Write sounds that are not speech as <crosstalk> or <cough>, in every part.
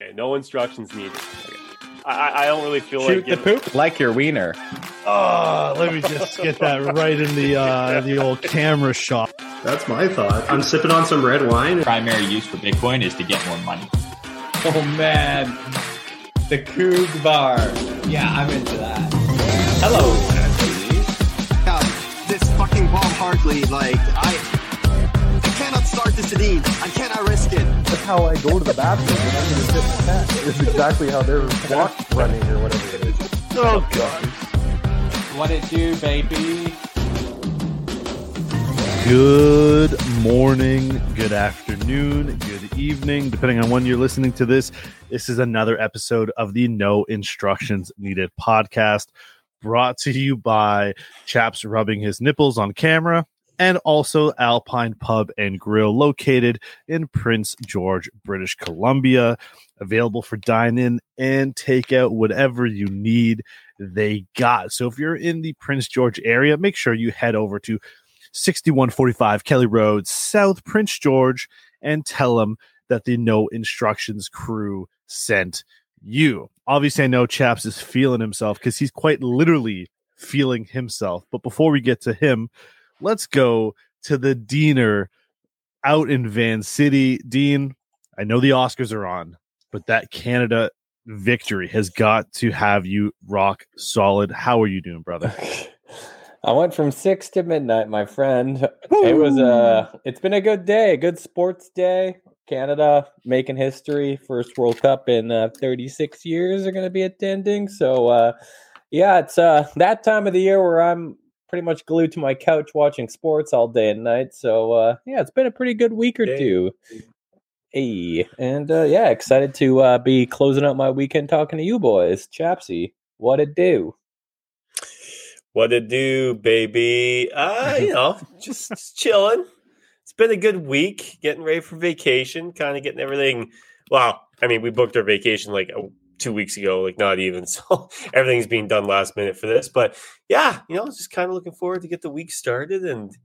Okay, no instructions needed. Okay. I, I don't really feel Shoot like the giving- poop like your wiener. Oh, let me just get that right in the uh, the old camera shot. That's my thought. I'm sipping on some red wine. primary use for Bitcoin is to get more money. Oh man, the Coog bar. Yeah, I'm into that. Hello, Jesse. This fucking Bob Hartley, like, I, I cannot start this Sedin. I cannot risk it. That's how I go to the bathroom when I'm in a different. It's exactly how they're walk running or whatever it is. Oh god. What it do, baby? Good morning, good afternoon, good evening, depending on when you're listening to this. This is another episode of the No Instructions Needed podcast, brought to you by Chaps rubbing his nipples on camera and also Alpine Pub and Grill, located in Prince George, British Columbia. Available for dine in and takeout, whatever you need, they got. So if you're in the Prince George area, make sure you head over to 6145 Kelly Road, South Prince George, and tell them that the No Instructions crew sent you. Obviously, I know Chaps is feeling himself because he's quite literally feeling himself. But before we get to him, let's go to the Deaner out in Van City. Dean, I know the Oscars are on, but that Canada victory has got to have you rock solid. How are you doing, brother? <laughs> I went from six to midnight, my friend. It was uh it's been a good day, a good sports day. Canada making history, first World Cup in uh, 36 years are going to be attending. So uh yeah, it's uh that time of the year where I'm pretty much glued to my couch watching sports all day and night. So uh yeah, it's been a pretty good week or Hey. two. Hey, and uh yeah, excited to uh be closing out my weekend talking to you boys. Chapsy, what it do? What to do, baby? Uh, you <laughs> know, just, just chilling. It's been a good week, getting ready for vacation, kind of getting everything. Well, I mean, we booked our vacation like uh, two weeks ago, like not even. <laughs> So everything's being done last minute for this. But yeah, you know, just kind of looking forward to get the week started and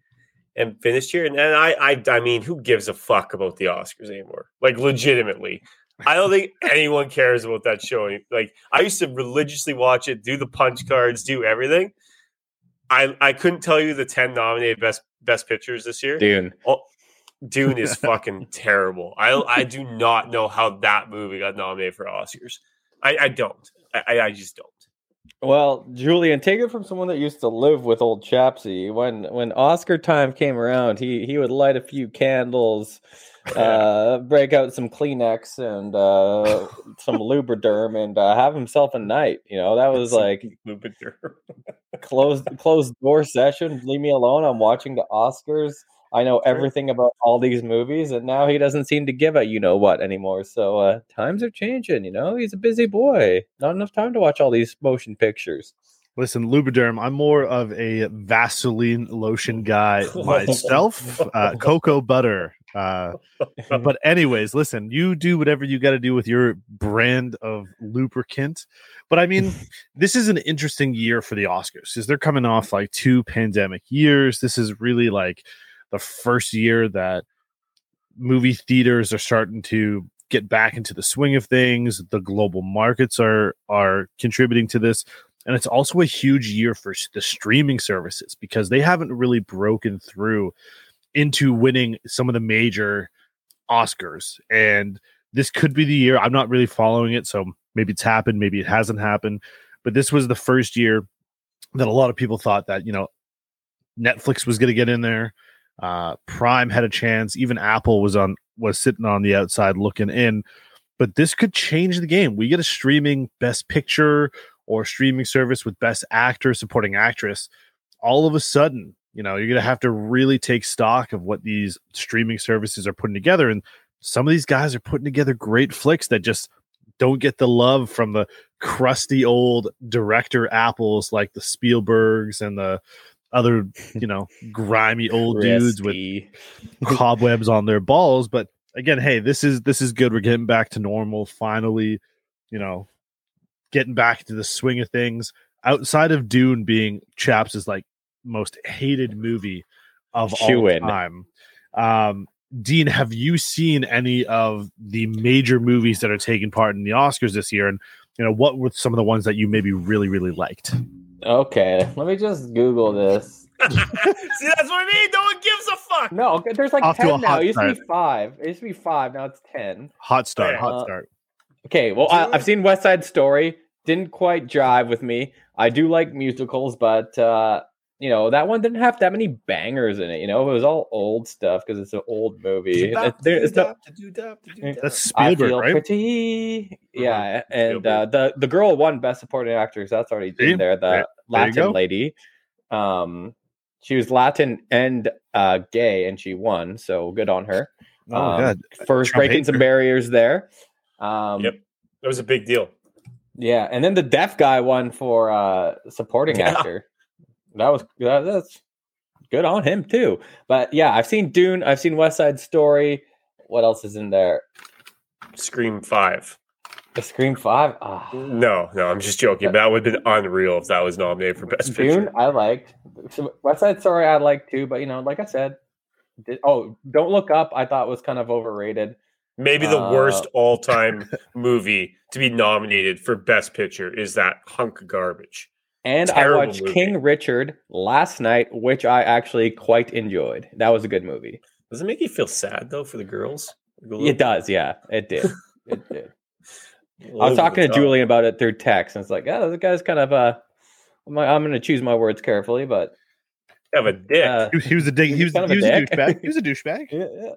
and finished here. And, and I, I, I mean, who gives a fuck about the Oscars anymore? Like, legitimately. I don't think <laughs> anyone cares about that show. Like, I used to religiously watch it, do the punch cards, do everything. I I couldn't tell you the ten nominated best best pictures this year. Dune. Oh, Dune is <laughs> fucking terrible. I I do not know how that movie got nominated for Oscars. I, I don't. I, I- just don't. Well, Julian, take it from someone that used to live with old Chapsy. When when Oscar time came around, he he would light a few candles, <laughs> uh, break out some Kleenex and uh, some <laughs> Lubriderm, and uh, have himself a night. You know, that was like <laughs> closed closed door session. Leave me alone. I'm watching the Oscars. I know everything about all these movies, and now he doesn't seem to give a you know what anymore. So uh, times are changing. You know, he's a busy boy. Not enough time to watch all these motion pictures. Listen, Lubriderm, I'm more of a Vaseline lotion guy <laughs> myself. uh, cocoa butter. Uh, <laughs> but anyways, listen, you do whatever you got to do with your brand of lubricant. But I mean, this is an interesting year for the Oscars because they're coming off like two pandemic years. This is really like the first year that movie theaters are starting to get back into the swing of things. The global markets are are contributing to this and it's also a huge year for the streaming services because they haven't really broken through into winning some of the major Oscars. And this could be the year. I'm not really following it, so maybe it's happened, maybe it hasn't happened. But this was the first year that a lot of people thought that, you know, Netflix was going to get in there. Uh, Prime had a chance. Even Apple was on was sitting on the outside looking in. But this could change the game. We get a streaming best picture or streaming service with best actor, supporting actress. All of a sudden, you know, you're going to have to really take stock of what these streaming services are putting together. And some of these guys are putting together great flicks that just don't get the love from the crusty old director apples like the Spielbergs and the other, you know, grimy old dudes with cobwebs on their balls. But again, hey, this is this is good. We're getting back to normal finally. You know, getting back to the swing of things. Outside of Dune being Chaps' is like most hated movie of all time. Um, Dean, have you seen any of the major movies that are taking part in the Oscars this year? And you know, what were some of the ones that you maybe really, really liked? Okay, let me just Google <laughs> this. See, that's what I mean. No one gives a fuck. No, there's like Off to a ten now. hot It used to be start. five. It used to be five. Now it's ten. Hot start, Uh, hot start. Okay, well, I, I've seen West Side Story. Didn't quite jive with me. I do like musicals, but uh, you know that one didn't have that many bangers in it. You know, it was all old stuff because it's an old movie. It- there- That's I Spielberg, feel right? pretty. Yeah, Mhm, and uh, the the girl won Best Supporting Actress. That's already See? in there. The There- there Latin go. lady. Um, she was Latin and uh, gay, and she won. So good on her. Oh, Um, God. First Trump breaking some her. barriers there. Um, Yep. That was a big deal. Yeah, and then the deaf guy won for uh supporting <laughs> Yeah. actor. That was that, that's good on him too. But yeah, I've seen Dune. I've seen West Side Story. What else is in there? Scream Five. The Scream Five. Ah, No, no, I'm just joking. But that would have been unreal if that was nominated for Best Dune. Picture. I liked. West Side Story. I liked too. But you know, like I said, did, oh, Don't Look Up. I thought was kind of overrated. Maybe the Uh, worst <laughs> all-time movie to be nominated for Best Picture is that hunk of garbage. And Terrible I watched movie. King Richard last night, which I actually quite enjoyed. That was a good movie. Does it make you feel sad though for the girls? It does, yeah, it did. <laughs> It did. I was talking to top. Julian about it through text, and it's like, yeah, the guy's kind of uh, I'm, I'm going to choose my words carefully, but Have a dick. uh, He was, he was a dick. He was, kind of he a was a douchebag. He was a <laughs> douchebag. yeah, yeah.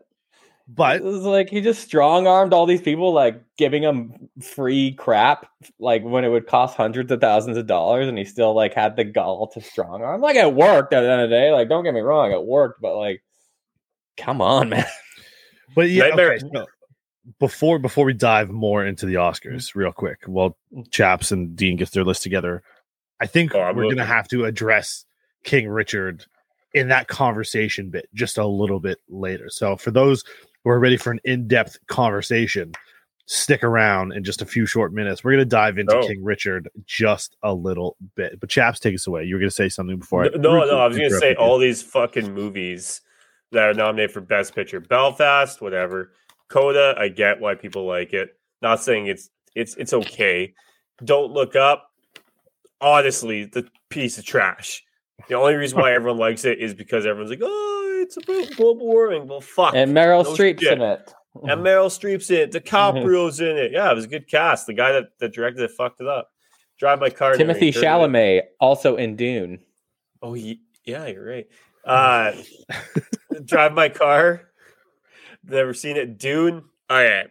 But it was like he just strong armed all these people, like giving them free crap, like when it would cost hundreds of thousands of dollars, and he still like had the gall to strong arm. Like it worked at the end of the day. Like don't get me wrong, it worked, but like, come on, <laughs> man. but yeah, okay, so before before we dive more into the mm-hmm. Oscars, real quick, while mm-hmm. Chaps and Dean gets their list together, I think Oh, we're looking. gonna have to address King Richard in that conversation bit just a little bit later. So for those who are ready for an in-depth conversation, stick around in just a few short minutes. We're gonna dive into Oh. King Richard just a little bit. But Chaps, take us away. You were gonna say something before I no, no, I was gonna say interrupted all these fucking movies that are nominated for Best Picture. Belfast, whatever. Coda, I get why people like it. Not saying it's it's it's okay. Don't look up. Honestly, the piece of trash. The only reason why <laughs> everyone likes it is because everyone's like, "Oh, it's about global warming." Well, fuck. And Meryl No Streep's shit. in it. And Meryl Streep's in it. DiCaprio's in it. Yeah, it was a good cast. The guy that, that directed it fucked it up. Drive my car. Timothée Chalamet also in Dune. Oh, ye- yeah, you're right. Uh, <laughs> drive my car. Never seen it. Dune. Oh yeah.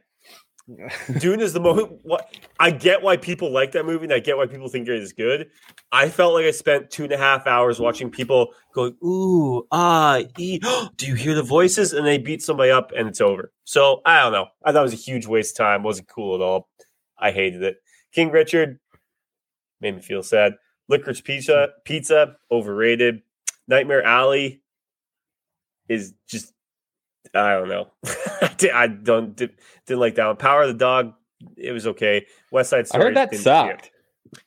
<laughs> Dune is the most. What I get why people like that movie, and I get why people think it is good. I felt like I spent two and a half hours watching people going, "Ooh, ah, e. <gasps> Do you hear the voices?" And they beat somebody up, and it's over. So I don't know. I thought it was a huge waste of time. wasn't cool at all. I hated it. King Richard made me feel sad. Licorice Pizza, Pizza, overrated. Nightmare Alley is just I don't know. <laughs> I don't did, didn't like that one. Power of the Dog, it was okay. West Side Story. I Story. heard that didn't sucked.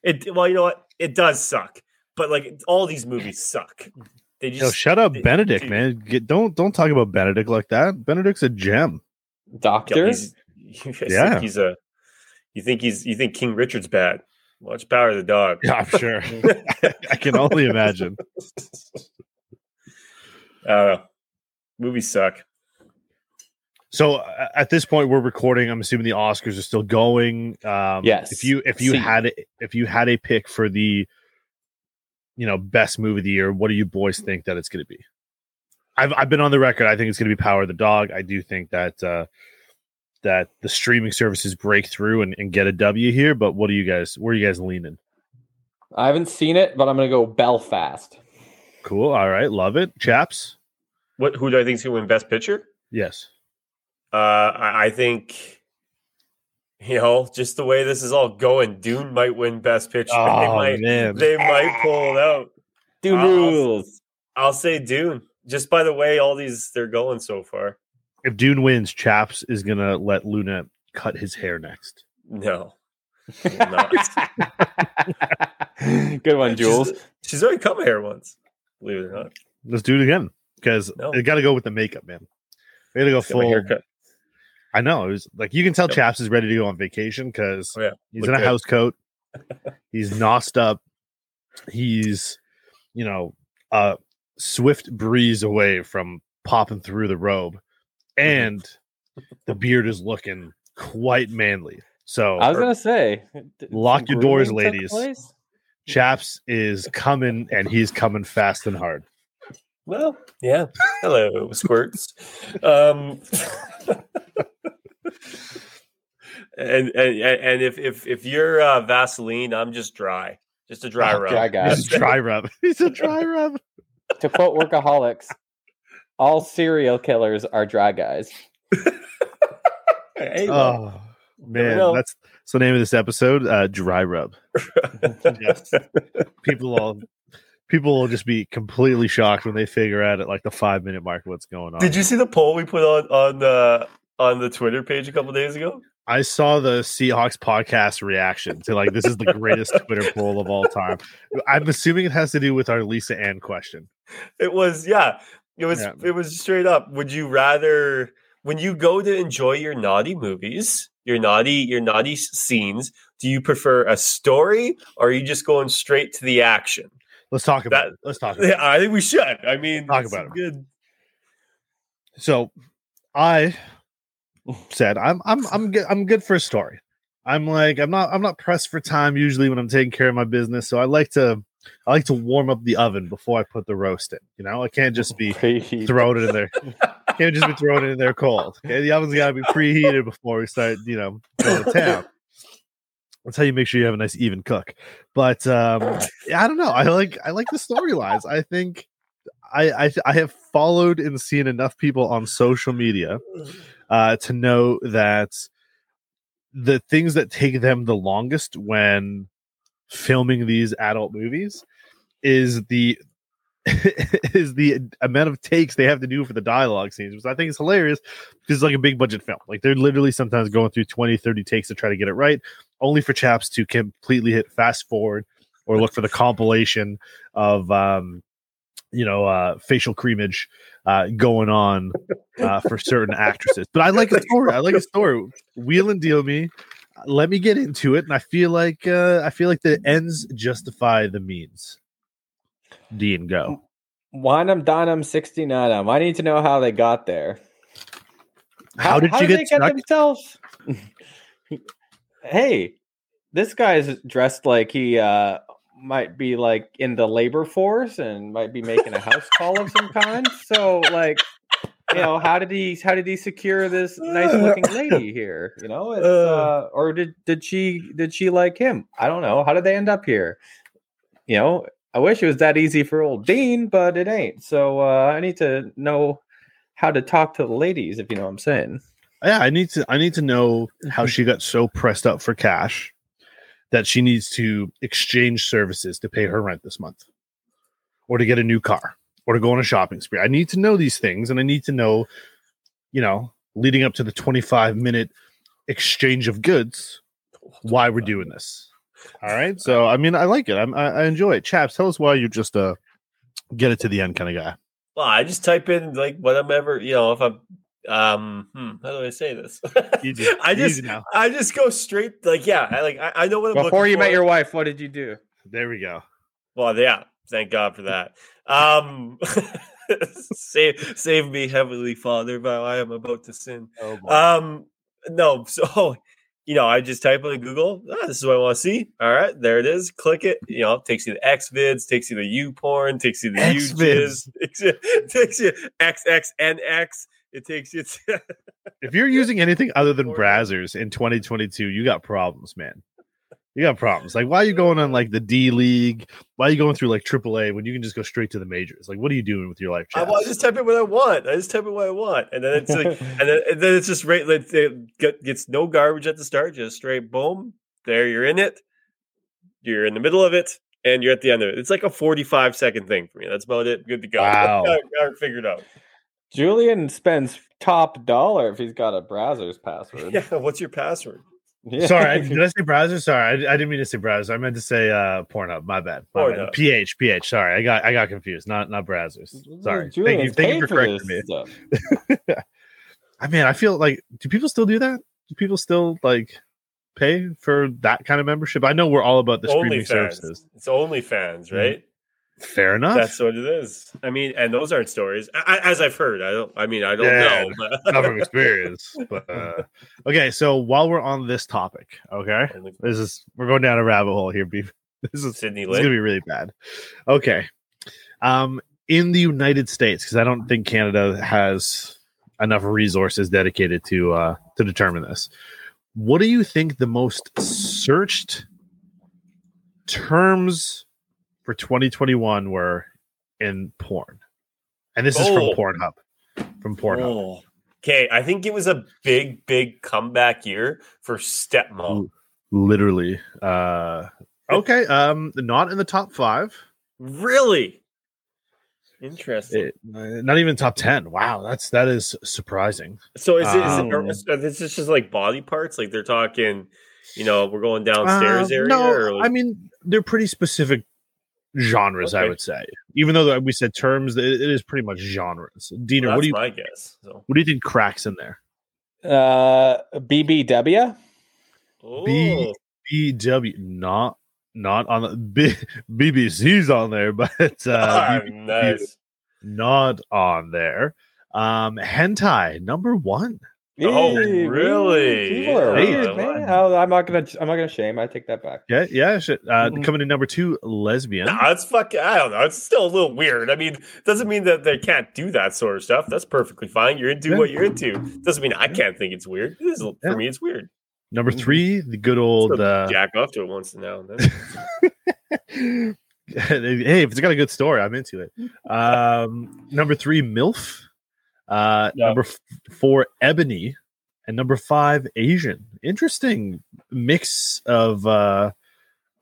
It. it well, you know what? It does suck, but like all these movies suck. They just Yo, shut up, they- Benedict, dude. man. Get, don't don't talk about Benedict like that. Benedict's a gem. Yeah, Doctor. he's, <laughs> you guys think Yeah. he's a. You think he's you think King Richard's bad? Watch Power of the Dog. Yeah, I'm sure. <laughs> I can only imagine. I don't know. Movies suck. So uh, at this point, we're recording. I'm assuming the Oscars are still going. Um, Yes. If you if you See. had it, if you had a pick for the, you know, best movie of the year, what do you boys think that it's going to be? I've I've been on the record. I think it's going to be Power of the Dog. I do think that uh, that the streaming services break through and, and get a W here. But what do you guys? Where are you guys leaning? I haven't seen it, but I'm gonna go Belfast. Cool. All right. Love it. Chaps. What? Who do I think is going to win Best Picture? Yes. Uh, I, I think, you know, just the way this is all going, Dune might win Best Picture. <laughs> they Oh might, man. they might pull it out. Dune I'll- I'll- rules. I'll say Dune, just by the way all these they're going so far. if Dune wins, Chaps is gonna let Luna cut his hair next. No. <laughs> <laughs> Good one, Jules. She's, she's already cut my hair once. Believe it or not. Let's do it again because No. it got to go with the makeup, man. Way to go Got my full. haircut. I know. It was like you can tell Yep. Chaps is ready to go on vacation because Oh, yeah. he's Look in a good. house coat. <laughs> He's nosed up. He's, you know, a swift breeze away from popping through the robe, Mm-hmm. and the beard is looking quite manly. So I was gonna say, Lock your doors, ladies. Chaps is coming, and he's coming fast and hard. Well, yeah. Hello, squirts. Um, <laughs> and, and and if if if you're uh, Vaseline, I'm just dry, just a dry Oh, rub. dry guy. He's a dry <laughs> rub. <laughs> He's a dry rub. To quote workaholics, all serial killers are dry guys. Hey, Oh man, know. that's that's the name of this episode. Uh, dry rub. <laughs> yes. People will people will just be completely shocked when they figure out at like the five minute mark what's going on. Did you see the poll we put on on the on the Twitter page a couple days ago? I saw the Seahawks podcast reaction to like this is the greatest <laughs> Twitter poll of all time. I'm assuming it has to do with our Lisa Ann question. It was yeah. It was Yeah. it was straight up. Would you rather when you go to enjoy your naughty movies, your naughty your naughty scenes, do you prefer a story or are you just going straight to the action? Let's talk about That- it. Let's talk about Yeah, it. I think we should. I mean, Talk about it. Good. So I said I'm I'm I'm good I'm good for a story. I'm like I'm not I'm not pressed for time usually when I'm taking care of my business. So I like to I like to warm up the oven before I put the roast in. You know, I can't just be it in there. <laughs> Can't just be throwing it in there cold. Okay, the oven's got to be preheated before we start. You know, going to town. That's how you make sure you have a nice even cook. But um, yeah, I don't know. I like I like the storylines. I think I, I I have followed and seen enough people on social media uh, to know that the things that take them the longest when filming these adult movies is the <laughs> is the amount of takes they have to do for the dialogue scenes which i think is hilarious because it's like a big budget film. Like they're literally sometimes going through 20 30 takes to try to get it right only for chaps to completely hit fast forward or look for the compilation of um you know uh facial creamage uh going on uh for certain actresses but i like a <laughs> story i like a story wheel and deal me let me get into it and i feel like uh i feel like the ends justify the means dean go Winum Donum 69. I need to know how they got there. How did you did get they stuck? themselves? <laughs> hey, this guy's dressed like he uh might be like in the labor force and might be making a house call of some kind. So like you know, how did he how did he secure this nice looking lady <laughs> here? You know, it's uh or did did she did she like him? I don't know. How did they end up here? You know, I wish it was that easy for old Dean, but it ain't. So uh I need to know how to talk to the ladies, if you know what I'm saying. yeah i need to i need to know how she got so pressed up for cash that she needs to exchange services to pay her rent this month or to get a new car or to go on a shopping spree. I need to know these things and i need to know you know leading up to the 25 minute exchange of goods why we're doing this. All right? So i mean i like it. I'm, I, enjoy it. Chaps tell us why you're just a get it to the end kind of guy. Well, I just type in like what I'm ever, you know, if I'm um hmm, how do I say this? <laughs> Easy. I just Easy now. I just go straight like yeah, I like I, I know what I'm Before looking you met your wife, what did you do? there we go Well, yeah, thank God for that. Um <laughs> save save me, Heavenly Father, but I am about to sin. oh Um no, so <laughs> you know, I just type in Google, ah, this is what I want to see. All right, there it is. Click it. You know, takes you to X vids, takes you to U porn, takes you to U Xvids. takes you, takes you XXNX. It takes you to If you're using anything other than browsers in 2022, you got problems, man. You got problems. Like, why are you going on like the D League? Why are you going through like AAA when you can just go straight to the majors? Like, what are you doing with your life? I, well, I just type in what I want. I just type in what I want, and then it's like, and then, and then it's just right. Like, it get- gets no garbage at the start, just straight boom. There, you're in it. You're in the middle of it, and you're at the end of it. It's like a 45 second thing for me. That's about it. Good to go. <laughs> Wow. got, it- got it figured out. Julian spends top dollar if he's got a browser's <laughs> password. Yeah. What's your password? Yeah. Sorry, I, did <laughs> I say browser? Sorry, I, I didn't mean to say browser. I meant to say uh Pornhub. My bad. My bad. Pornhub. PH, PH. Sorry, I got I got confused. Not not browsers. Sorry. Thank you. Thank you for correcting me. this. <laughs> I mean, I feel like do people still do that? Do people still like pay for that kind of membership? I know we're all about the streaming OnlyFans. services. It's OnlyFans, right? Fair enough. That's what it is. I mean, and those aren't stories, I, as I've heard. I don't. I mean, I don't Yeah, know. But not from experience. But uh, okay, so while we're on this topic, okay, <laughs> this is we're going down a rabbit hole here, beef. <laughs> This is Sydney It's gonna be really bad. Okay. Um, in the United States, because I don't think Canada has enough resources dedicated to uh to determine this. What do you think the most searched terms for 2021 were in porn? And this is Oh. from Pornhub. From Pornhub. Oh. Okay, I think it was a big, big comeback year for stepmom. Literally. Uh okay. Um, not in the top five. Really interesting. It- not even top 10. Wow, that's that is surprising. so is it? Is um, it or this is just like body parts? Like they're talking, you know, we're going downstairs Uh, area. No, or like, I mean they're pretty specific genres. I would say, even though we said terms, it, it is pretty much genres. Diener, that's what do you my guess. So, what do you think cracks in there? Uh, BBW. oh, B- BW, not not on the B, BBC's on there, <laughs> but uh, <laughs> BBW nice. not on there. Um, hentai number one. Oh, really? People are weird, man. I'm not gonna. I'm not gonna shame. I take that back. Yeah, yeah. Shit. Uh, Mhm. coming in number two, lesbian. Nah, it's fucking. I don't know. It's still a little weird. I mean, doesn't mean that they can't do that sort of stuff. That's perfectly fine. You're into Yeah. what you're into. Doesn't mean I can't think it's weird. It is, Yeah. For me, it's weird. Number three, the good old. Uh, jack off to it once now and then. hey, if it's got a good story, I'm into it. <laughs> Um, number three, MILF. Uh, Yeah. Number f- four, Ebony. And number five, Asian. Interesting mix of uh,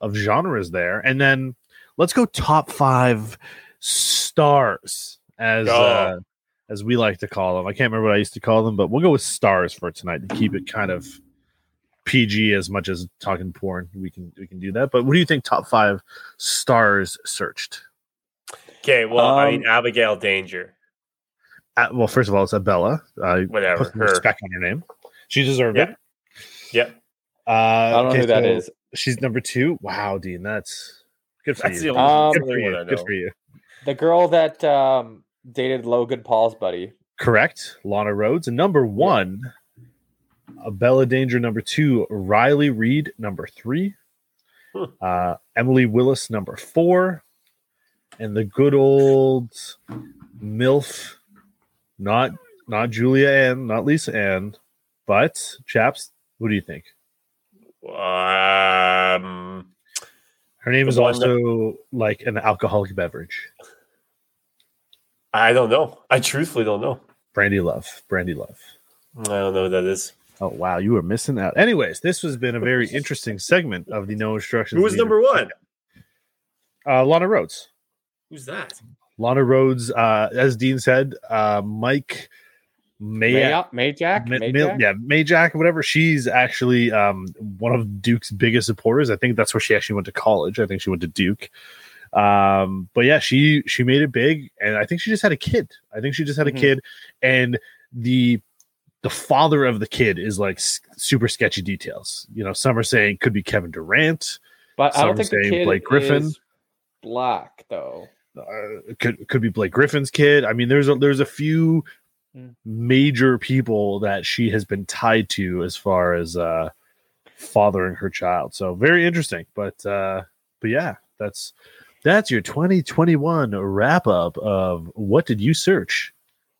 of genres there. And then let's go top five stars as Go. uh, as we like to call them. I can't remember what I used to call them, but we'll go with stars for tonight to keep it kind of PG as much as talking porn. We can we can do that. But what do you think? Top five stars searched. Okay, well, I Um, mean, Abigail Danger, Uh, well, first of all, it's Abella. Uh, whatever. put some Her. respect on her name. She deserved Yeah. it. Yep. Uh, I don't know okay, who that so is. She's number two. Wow, Dean, that's good for That's the you. only, Um, the good, for only one I you. good for you. The girl that um, dated Logan Paul's buddy. Correct, Lana Rhoades. And number one, Abella Danger. Number two, Riley Reid. Number three, Hmm. uh, Emily Willis. Number four, and the good old MILF, not not Julia Ann, not Lisa Ann, but chaps. What do you think? Um, Her name is one that- also like an alcoholic beverage. I don't know. I truthfully don't know. Brandy Love. Brandy Love. I don't know what that is. Oh wow, you were missing out. Anyways, this has been a very <laughs> interesting segment of the No Instructions. Who was Needed. number one? Uh, Lana Rhoades. Who's that? Lana Rhoades, uh, as Dean said, uh, Mike May, May Mayjack. Ma- Mayjack? Mil- yeah, Mayjack, whatever. She's actually um, one of Duke's biggest supporters. I think that's where she actually went to college. I think she went to Duke. Um, but yeah, she she made it big, and I think she just had a kid. I think she just had Mhm. a kid, and the the father of the kid is like s- super sketchy details. You know, some are saying could be Kevin Durant, But I Some don't think the kid Blake Griffin. black though. Uh, could could be Blake Griffin's kid. I mean, there's a there's a few Mm. major people that she has been tied to as far as uh fathering her child. So very interesting. But uh but yeah, that's that's your 2021 wrap up of what did you search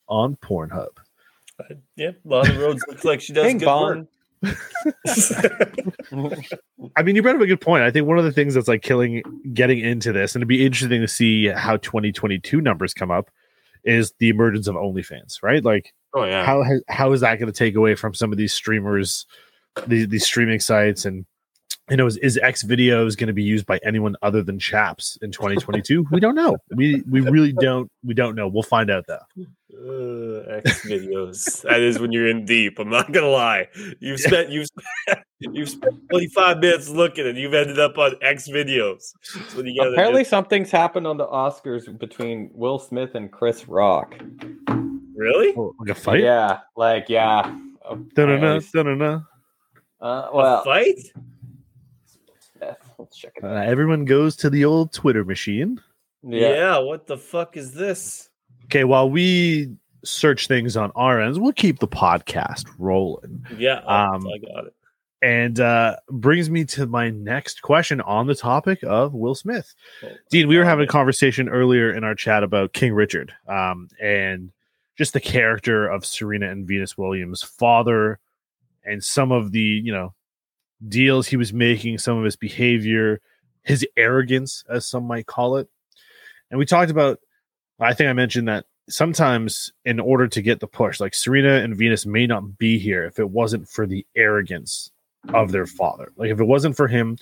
on Pornhub? Uh, yeah, Lana Rhoades looks like she does Ping good pong. work. I mean, you brought up a good point. I think one of the things that's like killing getting into this, and it'd be interesting to see how 2022 numbers come up, is the emergence of OnlyFans, right? Like oh yeah. how how is that going to take away from some of these streamers, these, these streaming sites, and you know, is, is X videos going to be used by anyone other than Chaps in 2022? we don't know. We we really don't. We don't know. We'll find out though. Uh, X videos. that is when you're in deep. I'm not gonna lie. You've spent you've spent, <laughs> you've spent 25 minutes looking, and you've ended up on X videos. That's you gotta Apparently, do. something's happened on the Oscars between Will Smith and Chris Rock. Really? Oh, like a fight? Yeah, like yeah. Dun-dun-dun, dun-dun-dun. Uh, A well, fight? Let's check it. Uh, everyone goes to the old Twitter machine. Yeah. Yeah. What the fuck is this? Okay, while we search things on our ends, we'll keep the podcast rolling. Yeah. Um, I got it. And uh brings me to my next question on the topic of Will Smith. Oh, Dean, we were having a conversation earlier in our chat about King Richard um, and just the character of Serena and Venus Williams' father and some of the, you know, deals he was making, some of his behavior, his arrogance, as some might call it. And we talked about, I think I mentioned that sometimes in order to get the push, like Serena and Venus may not be here if it wasn't for the arrogance of their father. Like if it wasn't for him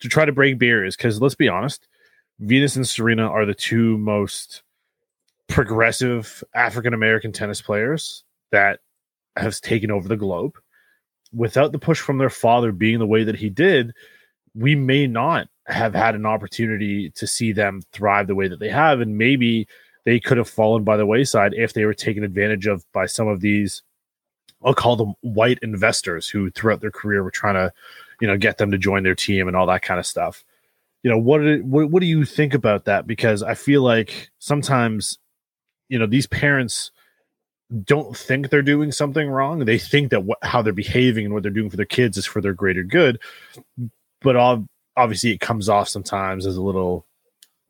to try to break barriers, because let's be honest, Venus and Serena are the two most progressive African American tennis players that has taken over the globe. Without the push from their father being the way that he did, we may not have had an opportunity to see them thrive the way that they have. And maybe they could have fallen by the wayside if they were taken advantage of by some of these, I'll call them white investors who throughout their career were trying to, you know, get them to join their team and all that kind of stuff. You know, what, what, what do you think about that? Because I feel like sometimes, you know, these parents don't think they're doing something wrong. They think that what, how they're behaving and what they're doing for their kids is for their greater good. But ob- obviously, it comes off sometimes as a little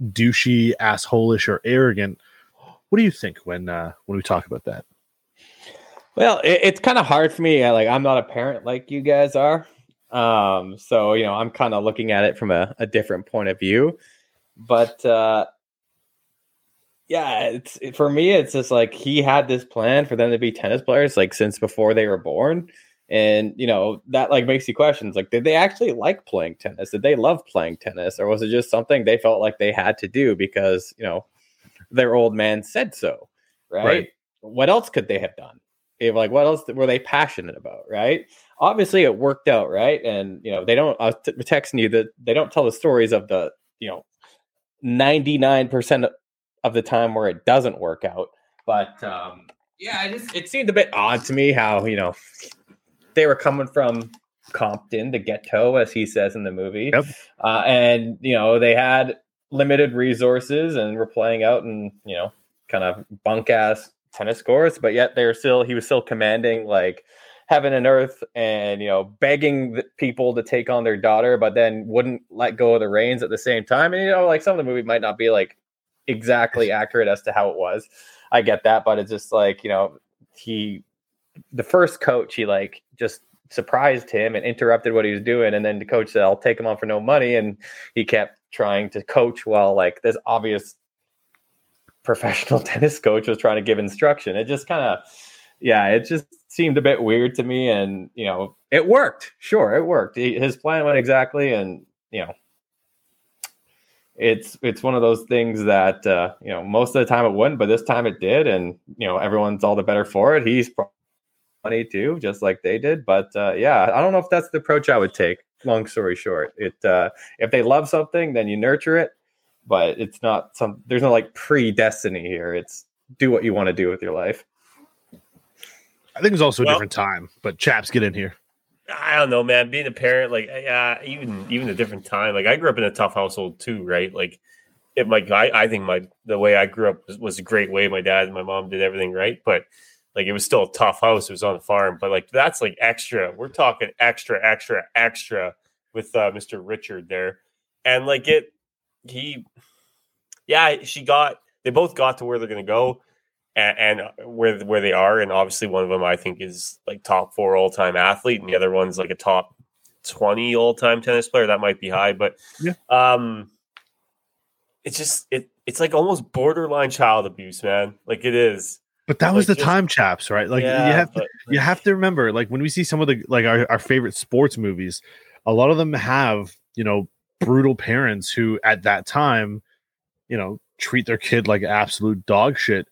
douchey, assholish, or arrogant. What do you think when uh, when we talk about that? Well, it, it's kind of hard for me. I, Like, I'm not a parent like you guys are. Um, so you know, I'm kind of looking at it from a, a different point of view. But uh, yeah, it's for me. It's just like he had this plan for them to be tennis players, like since before they were born. And you know that like makes you questions like did they actually like playing tennis? Did they love playing tennis, or was it just something they felt like they had to do because you know their old man said so? Right? Right. What else could they have done? If like what else were they passionate about? Right? Obviously, it worked out, right? And you know they don't. I was t- texting you that they don't tell the stories of the you know ninety nine percent of the time where it doesn't work out. But um, yeah, I just it seemed a bit odd to me how you know they were coming from Compton, the ghetto, as he says in the movie, Yep. uh, and you know they had limited resources and were playing out in you know kind of bunk ass tennis courts, but yet they're still he was still commanding like heaven and earth and you know begging the people to take on their daughter but then wouldn't let go of the reins at the same time and you know like some of the movie might not be like exactly accurate as to how it was. I get that but it's just like you know he the first coach he like just surprised him and interrupted what he was doing and then the coach said i'll take him on for no money and he kept trying to coach while like this obvious professional <laughs> tennis coach was trying to give instruction. It just kind of yeah it just seemed a bit weird to me and you know it worked. Sure it worked. He- his plan went exactly and you know it's it's one of those things that uh, you know most of the time it wouldn't but this time it did and you know everyone's all the better for it. He's pro- money too just like they did but uh, yeah i don't know if that's the approach i would take long story short. It uh, if they love something then you nurture it but it's not some there's no like predestiny here. It's do what you want to do with your life. I think it's also a Well- different time, but chaps get in here. I don't know, man. Being a parent, like, yeah, even even a different time. Like, I grew up in a tough household too, right? Like, it like I, I think my the way I grew up was, was a great way. My dad and my mom did everything right, but like it was still a tough house. It was on a farm, but like that's like extra. We're talking extra, extra, extra with uh, Mr. Richard there, and like it, he, yeah, she got. They both got to where they're gonna go and, and where where they are, and obviously one of them I think is like top four all time athlete, and the other one's like a top twenty all time tennis player. That might be high, but Yeah. um, it's just it it's like almost borderline child abuse, man. Like it is. But that was the just- time, chaps, right? Like Yeah, you have to, but- you have to remember, like when we see some of the like our, our favorite sports movies, a lot of them have you know brutal parents who at that time, you know, treat their kid like absolute dog shit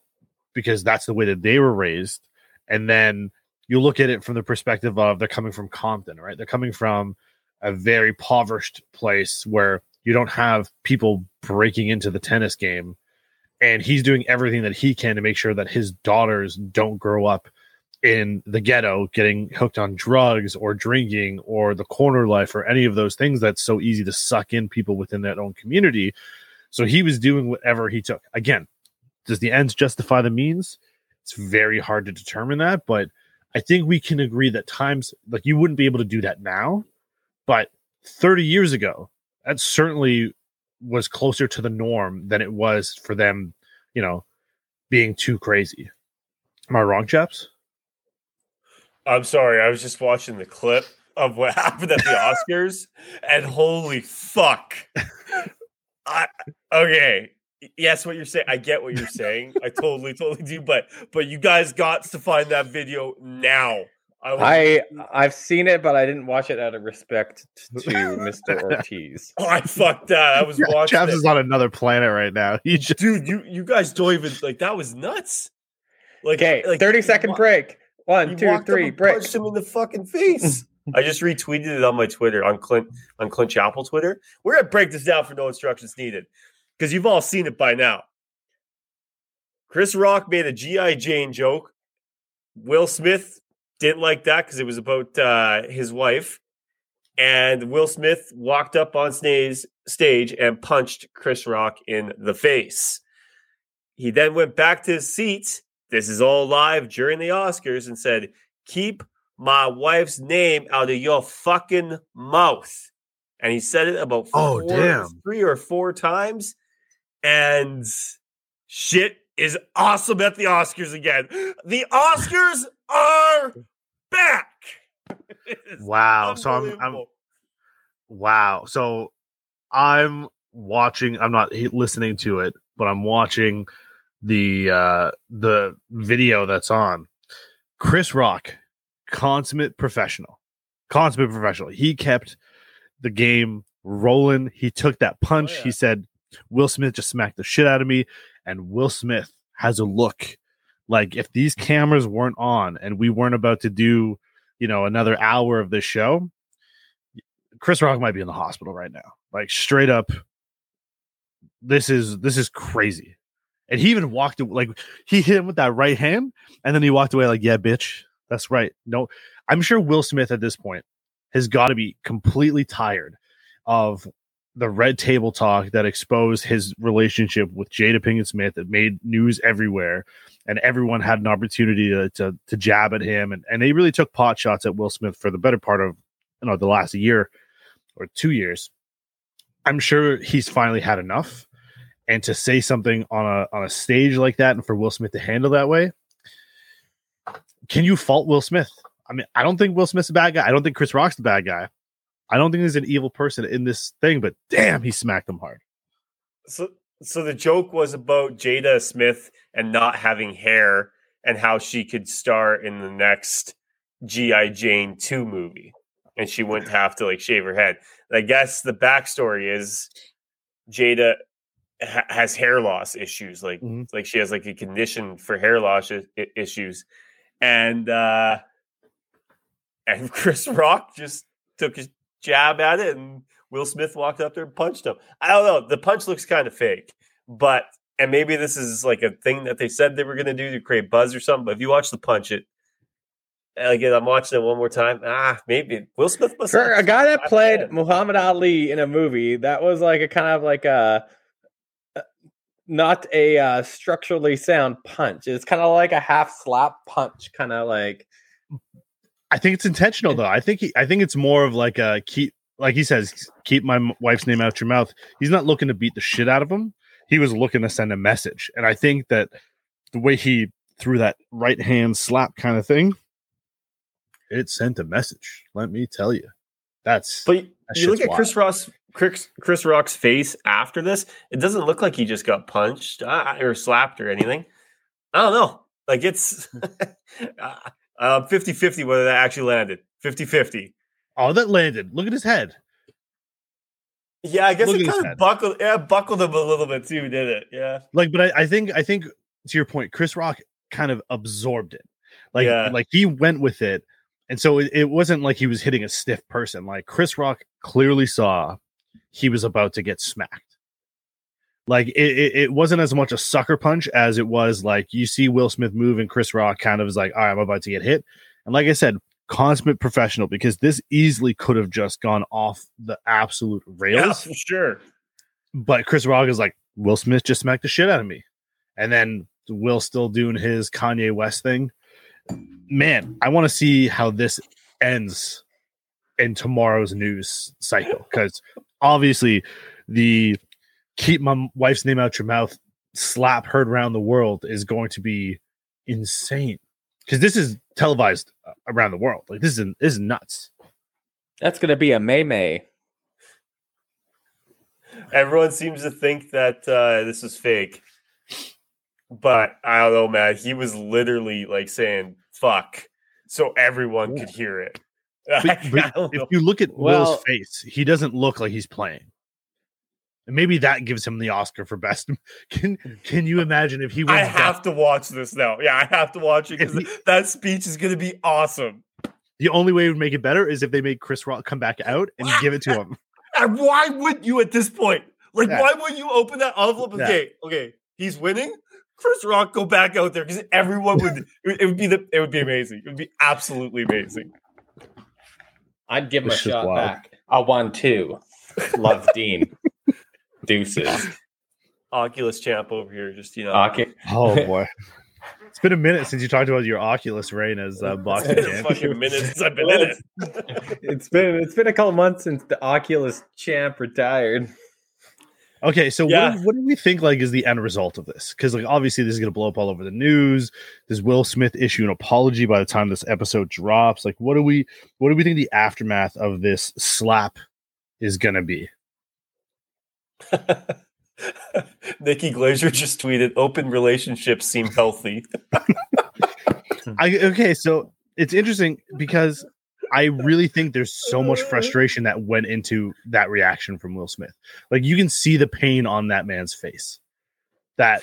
because that's the way that they were raised, and then you look at it from the perspective of they're coming from Compton, right? They're coming from a very impoverished place where you don't have people breaking into the tennis game. And he's doing everything that he can to make sure that his daughters don't grow up in the ghetto getting hooked on drugs or drinking or the corner life or any of those things that's so easy to suck in people within that own community. So he was doing whatever he took. Again does the ends justify the means? It's very hard to determine that but i think we can agree that times like you wouldn't be able to do that now but 30 years ago that certainly was closer to the norm than it was for them you know being too crazy. Am i wrong chaps? I'm sorry, I was just watching the clip of what <laughs> happened at the Oscars, and holy fuck! <laughs> I, okay, yes, what you're saying, I get what you're saying. I totally, totally do. But, but you guys got to find that video now. I, was, I mm. I've seen it, but I didn't watch it out of respect to <laughs> Mr. Ortiz. oh, I fucked that. I was <laughs> watching. chaps it. is on another planet right now <laughs> he just dude. You, you guys don't even like that was nuts. Like, Okay, like, thirty second wa- break. One, You two, three, break. Punched him in the fucking face. I just retweeted it on my Twitter on Clint on Clint Chapel Twitter. We're gonna break this down for no instructions needed because you've all seen it by now. Chris Rock made a GI Jane joke. Will Smith didn't like that because it was about uh, his wife, and Will Smith walked up on stage stage and punched Chris Rock in the face. He then went back to his seat. This is all live during the Oscars and said, Keep my wife's name out of your fucking mouth. And he said it about Oh, four- damn. three or four times. And shit is awesome at the Oscars again. The Oscars are back. <laughs> Wow so I'm, I'm. Wow. So I'm watching, I'm not listening to it, but I'm watching the uh the video that's on. Chris Rock, consummate professional. Consummate professional. He kept the game rolling. He took that punch. yeah. He said, Will Smith just smacked the shit out of me. And Will Smith has a look like if these cameras weren't on and we weren't about to do, you know, another hour of this show, Chris Rock might be in the hospital right now. Like straight up, this is this is crazy. And he even walked like he hit him with that right hand, and then he walked away like, "Yeah, bitch, that's right." No, I'm sure Will Smith at this point has got to be completely tired of the red table talk that exposed his relationship with Jada Pinkett Smith that made news everywhere, and everyone had an opportunity to to, to jab at him, and and they really took pot shots at Will Smith for the better part of you know the last year or two years. I'm sure he's finally had enough, and to say something on a on a stage like that, and for Will Smith to handle that way, can you fault Will Smith? I mean, I don't think Will Smith's a bad guy. I don't think Chris Rock's the bad guy. I don't think he's an evil person in this thing, but damn, he smacked him hard. So, so the joke was about Jada Smith and not having hair and how she could star in the next GI Jane two movie, and she wouldn't <sighs> have to like shave her head. I guess the backstory is Jada ha- has hair loss issues, like Mhm. like she has like a condition for hair loss i- issues, and uh and <laughs> Chris Rock just took his jab at it, and Will Smith walked up there and punched him. I don't know. The punch looks kind of fake, but and maybe this is like a thing that they said they were going to do to create buzz or something. But if you watch the punch, it again, I'm watching it one more time. Ah, maybe Will Smith must For a guy that played hand. Muhammad Ali in a movie, that was like a kind of like a uh, not a uh, structurally sound punch. It's kind of like a half slap punch, kind of like I think it's intentional though. I think he, I think it's more of like a keep, like he says, keep my wife's name out your mouth. He's not looking to beat the shit out of him. He was looking to send a message, and I think that the way he threw that right hand slap kind of thing, it sent a message. Let me tell you, that's But That you look at Chris Ross, Chris, Chris Rock's face after this. It doesn't look like he just got punched uh, or slapped or anything. I don't know. Like it's <laughs> uh, Uh, 50 50 whether that actually landed. 50 50. oh that landed. Look at his head. Yeah, I guess Look it kind head. of buckled, yeah, buckled him a little bit too, did it? Yeah. Like, but I, I think I think to your point, Chris Rock kind of absorbed it. Like, Yeah. like he went with it, and so it, it wasn't like he was hitting a stiff person. Like Chris Rock clearly saw he was about to get smacked. Like it, it, it wasn't as much a sucker punch as it was like you see Will Smith move and Chris Rock kind of is like, all right, I'm about to get hit. And like I said, consummate professional because this easily could have just gone off the absolute Yeah, rails. for sure. But Chris Rock is like, Will Smith just smacked the shit out of me. And then Will still doing his Kanye West thing. Man, I want to see how this ends in tomorrow's news cycle because obviously the keep my wife's name out your mouth slap heard around the world is going to be insane because this is televised uh, around the world. Like this is this is nuts. That's gonna be a May May. Everyone seems to think that uh, this is fake, but I don't know, man. He was literally like saying "fuck," so everyone could hear it. But, <laughs> but if you look at Well- Will's face, he doesn't look like he's playing. And maybe that gives him the Oscar for best. <laughs> Can Can you imagine if he I have best- to watch this now. Yeah, I have to watch it because that speech is going to be awesome. the only way it would make it better is if they make Chris Rock come back out and give it to <laughs> him. And why would you at this point? Like, Yeah. why would you open that envelope? Yeah. Okay, okay, he's winning. Chris Rock go back out there because everyone would. <laughs> it would- be the. It would be amazing. It would be absolutely amazing. I'd give him This a is shot wild. back. I won two. Love Dean. Deuces. Oculus champ over here, just you know. Okay. <laughs> Oh boy, it's been a minute since you talked about your Oculus reign as uh, boxing It's been a champ. fucking minute since I've been in it. <laughs> It's been it's been a couple months since the Oculus champ retired. Okay, so Yeah. what, do- what do we think like is the end result of this? Because like obviously this is gonna blow up all over the news. Does Will Smith issue an apology by the time this episode drops? Like, what do we what do we think the aftermath of this slap is gonna be? <laughs> Nikki Glaser just tweeted, "Open relationships seem healthy." <laughs> I okay, so it's interesting because I really think there's so much frustration that went into that reaction from Will Smith. Like you can see the pain on that man's face. That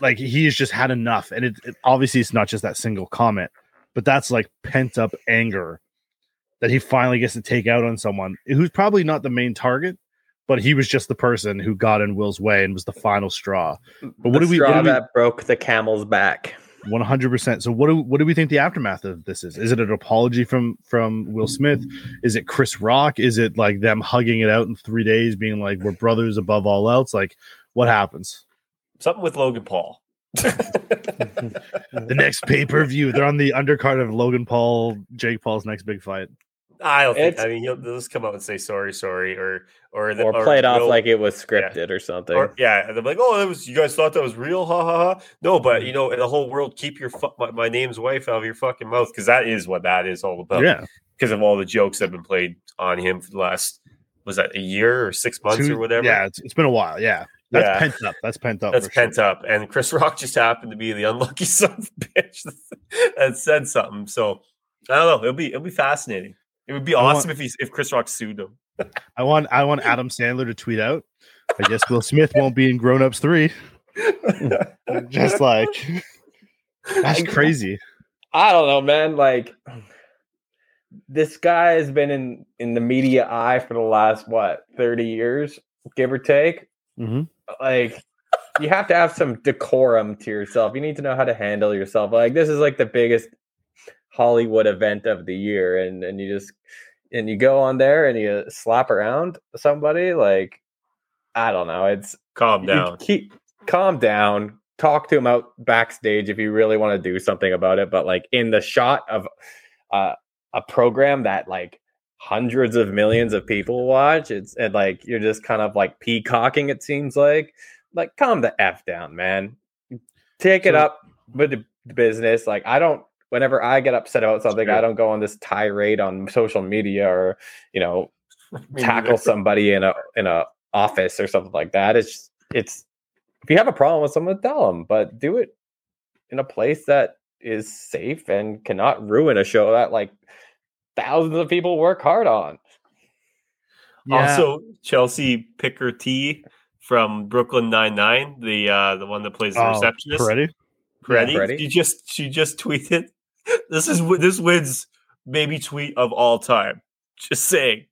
like he has just had enough, and it, it obviously it's not just that single comment, but that's like pent up anger that he finally gets to take out on someone who's probably not the main target, but he was just the person who got in Will's way and was the final straw. But what the do we- straw what do we- that broke the camel's back? One hundred percent. So what do what do we think the aftermath of this is? Is it an apology from from Will Smith? Is it Chris Rock? Is it like them hugging it out in three days, being like we're brothers above all else? Like what happens? Something with Logan Paul. <laughs> The next pay per view, they're on the undercard of Logan Paul, Jake Paul's next big fight. I don't think. It's- I mean, he'll, they'll just come out and say sorry, sorry, or or the, Or play it off Will- like it was scripted or something. Or, yeah, and they're like, "Oh, that was you guys thought that was real?" Ha ha ha. No, but you mm. know, in the whole world, keep your fu- my, my name's wife out of your fucking mouth because that is what that is all about. yeah, because of all the jokes that have been played on him for the last was that a year or six months Two- or whatever. Yeah, it's, it's been a while. Yeah, that's Yeah. pent up. That's pent up. That's for sure. pent up, and Chris <laughs> Rock just happened to be the unlucky <laughs> son of a bitch <laughs> that said something. So I don't know. It'll be it'll be fascinating. It would be I want- awesome if he's if Chris Rock sued him. I want I want <laughs> Adam Sandler to tweet out. I guess Will Smith won't be in Grown Ups Three. <laughs> Just like that's crazy. I don't know, man. Like this guy has been in in the media eye for the last what thirty years, give or take. hmm Like you have to have some decorum to yourself. You need to know how to handle yourself. Like this is like the biggest Hollywood event of the year, and and you just and you go on there and you slap around somebody. Like I don't know. It's Calm down. keep calm down talk to him out backstage if you really want to do something about it but like in the shot of uh, a program that like hundreds of millions of people watch it's and like you're just kind of like peacocking it seems like like calm the f down man take it So- up with the the business like i don't whenever i get upset about something i don't go on this tirade on social media or you know <laughs> tackle somebody in a in a office or something like that. It's just, it's if you have a problem with someone, tell them, but do it in a place that is safe and cannot ruin a show that like thousands of people work hard on. Also, Chelsea Picker T from Brooklyn Nine Nine, the uh the one that plays the Oh, receptionist. Peretti? Peretti. Yeah, Peretti. She just she just tweeted. This is this wins maybe tweet of all time. Just saying.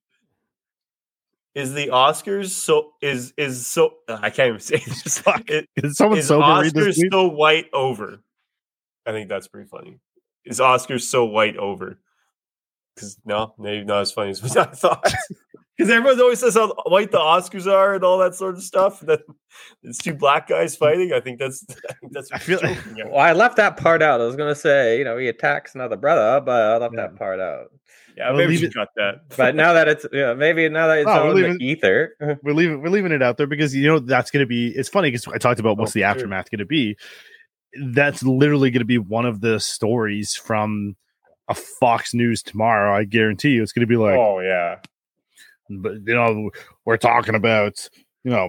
is the Oscars so is is so I can't even say <laughs> this. It- Is someone is Oscars so white over? I think that's pretty funny. Is Oscars so white over? Because no, maybe not as funny as what <laughs> I thought. <laughs> Because everyone always says how white the Oscars are and all that sort of stuff. That it's two black guys hmm. fighting. I think that's <laughs> I think that's what I feel- you're joking. Well, I left that part out. I was gonna say, you know, he attacks another brother, but I left Yeah. that part out. Yeah, We'll maybe leave you it- cut that. But now that it's, yeah, maybe now that it's Oh, all we're in leaving- the ether. we're leaving we're leaving it out there because you know that's going to be it's funny because i talked about oh, what's Oh, the sure. aftermath going to be that's literally going to be one of the stories from a fox news tomorrow i guarantee you it's going to be like oh yeah, but you know we're talking about you know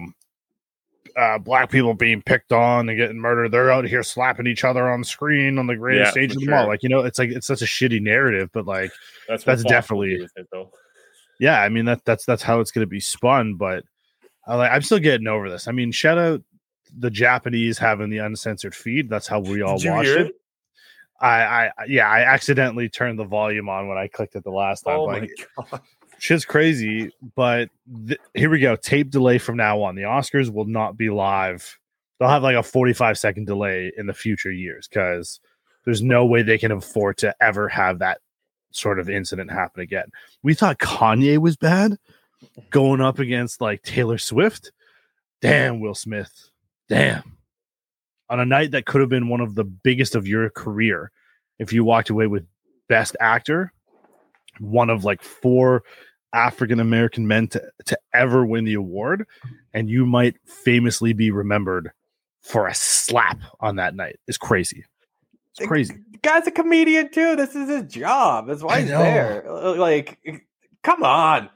uh, black people being picked on and getting murdered. They're out here slapping each other on screen on the greatest Yeah, stage of them all. Like you know, it's like it's such a shitty narrative, but like that's That's Fox definitely- it, yeah, I mean that that's that's how it's going to be spun. But I like, I'm still getting over this. I mean, shout out the Japanese having the uncensored feed. That's how we all Did you watched hear it. I, I, yeah, I accidentally turned the volume on when I clicked it the last time. Oh Like, my god! shit's crazy. But th- here we go. Tape delay from now on. The Oscars will not be live. They'll have like a 45 second delay in the future years because there's no way they can afford to ever have that sort of incident happen again. We thought Kanye was bad going up against like Taylor Swift. Damn, Will Smith. Damn. On a night that could have been one of the biggest of your career if you walked away with best actor, one of like four African American men to, to ever win the award, and you might famously be remembered for a slap on that night. It's crazy. It's crazy. The guy's a comedian too. This is his job. That's why he's there. Like, come on.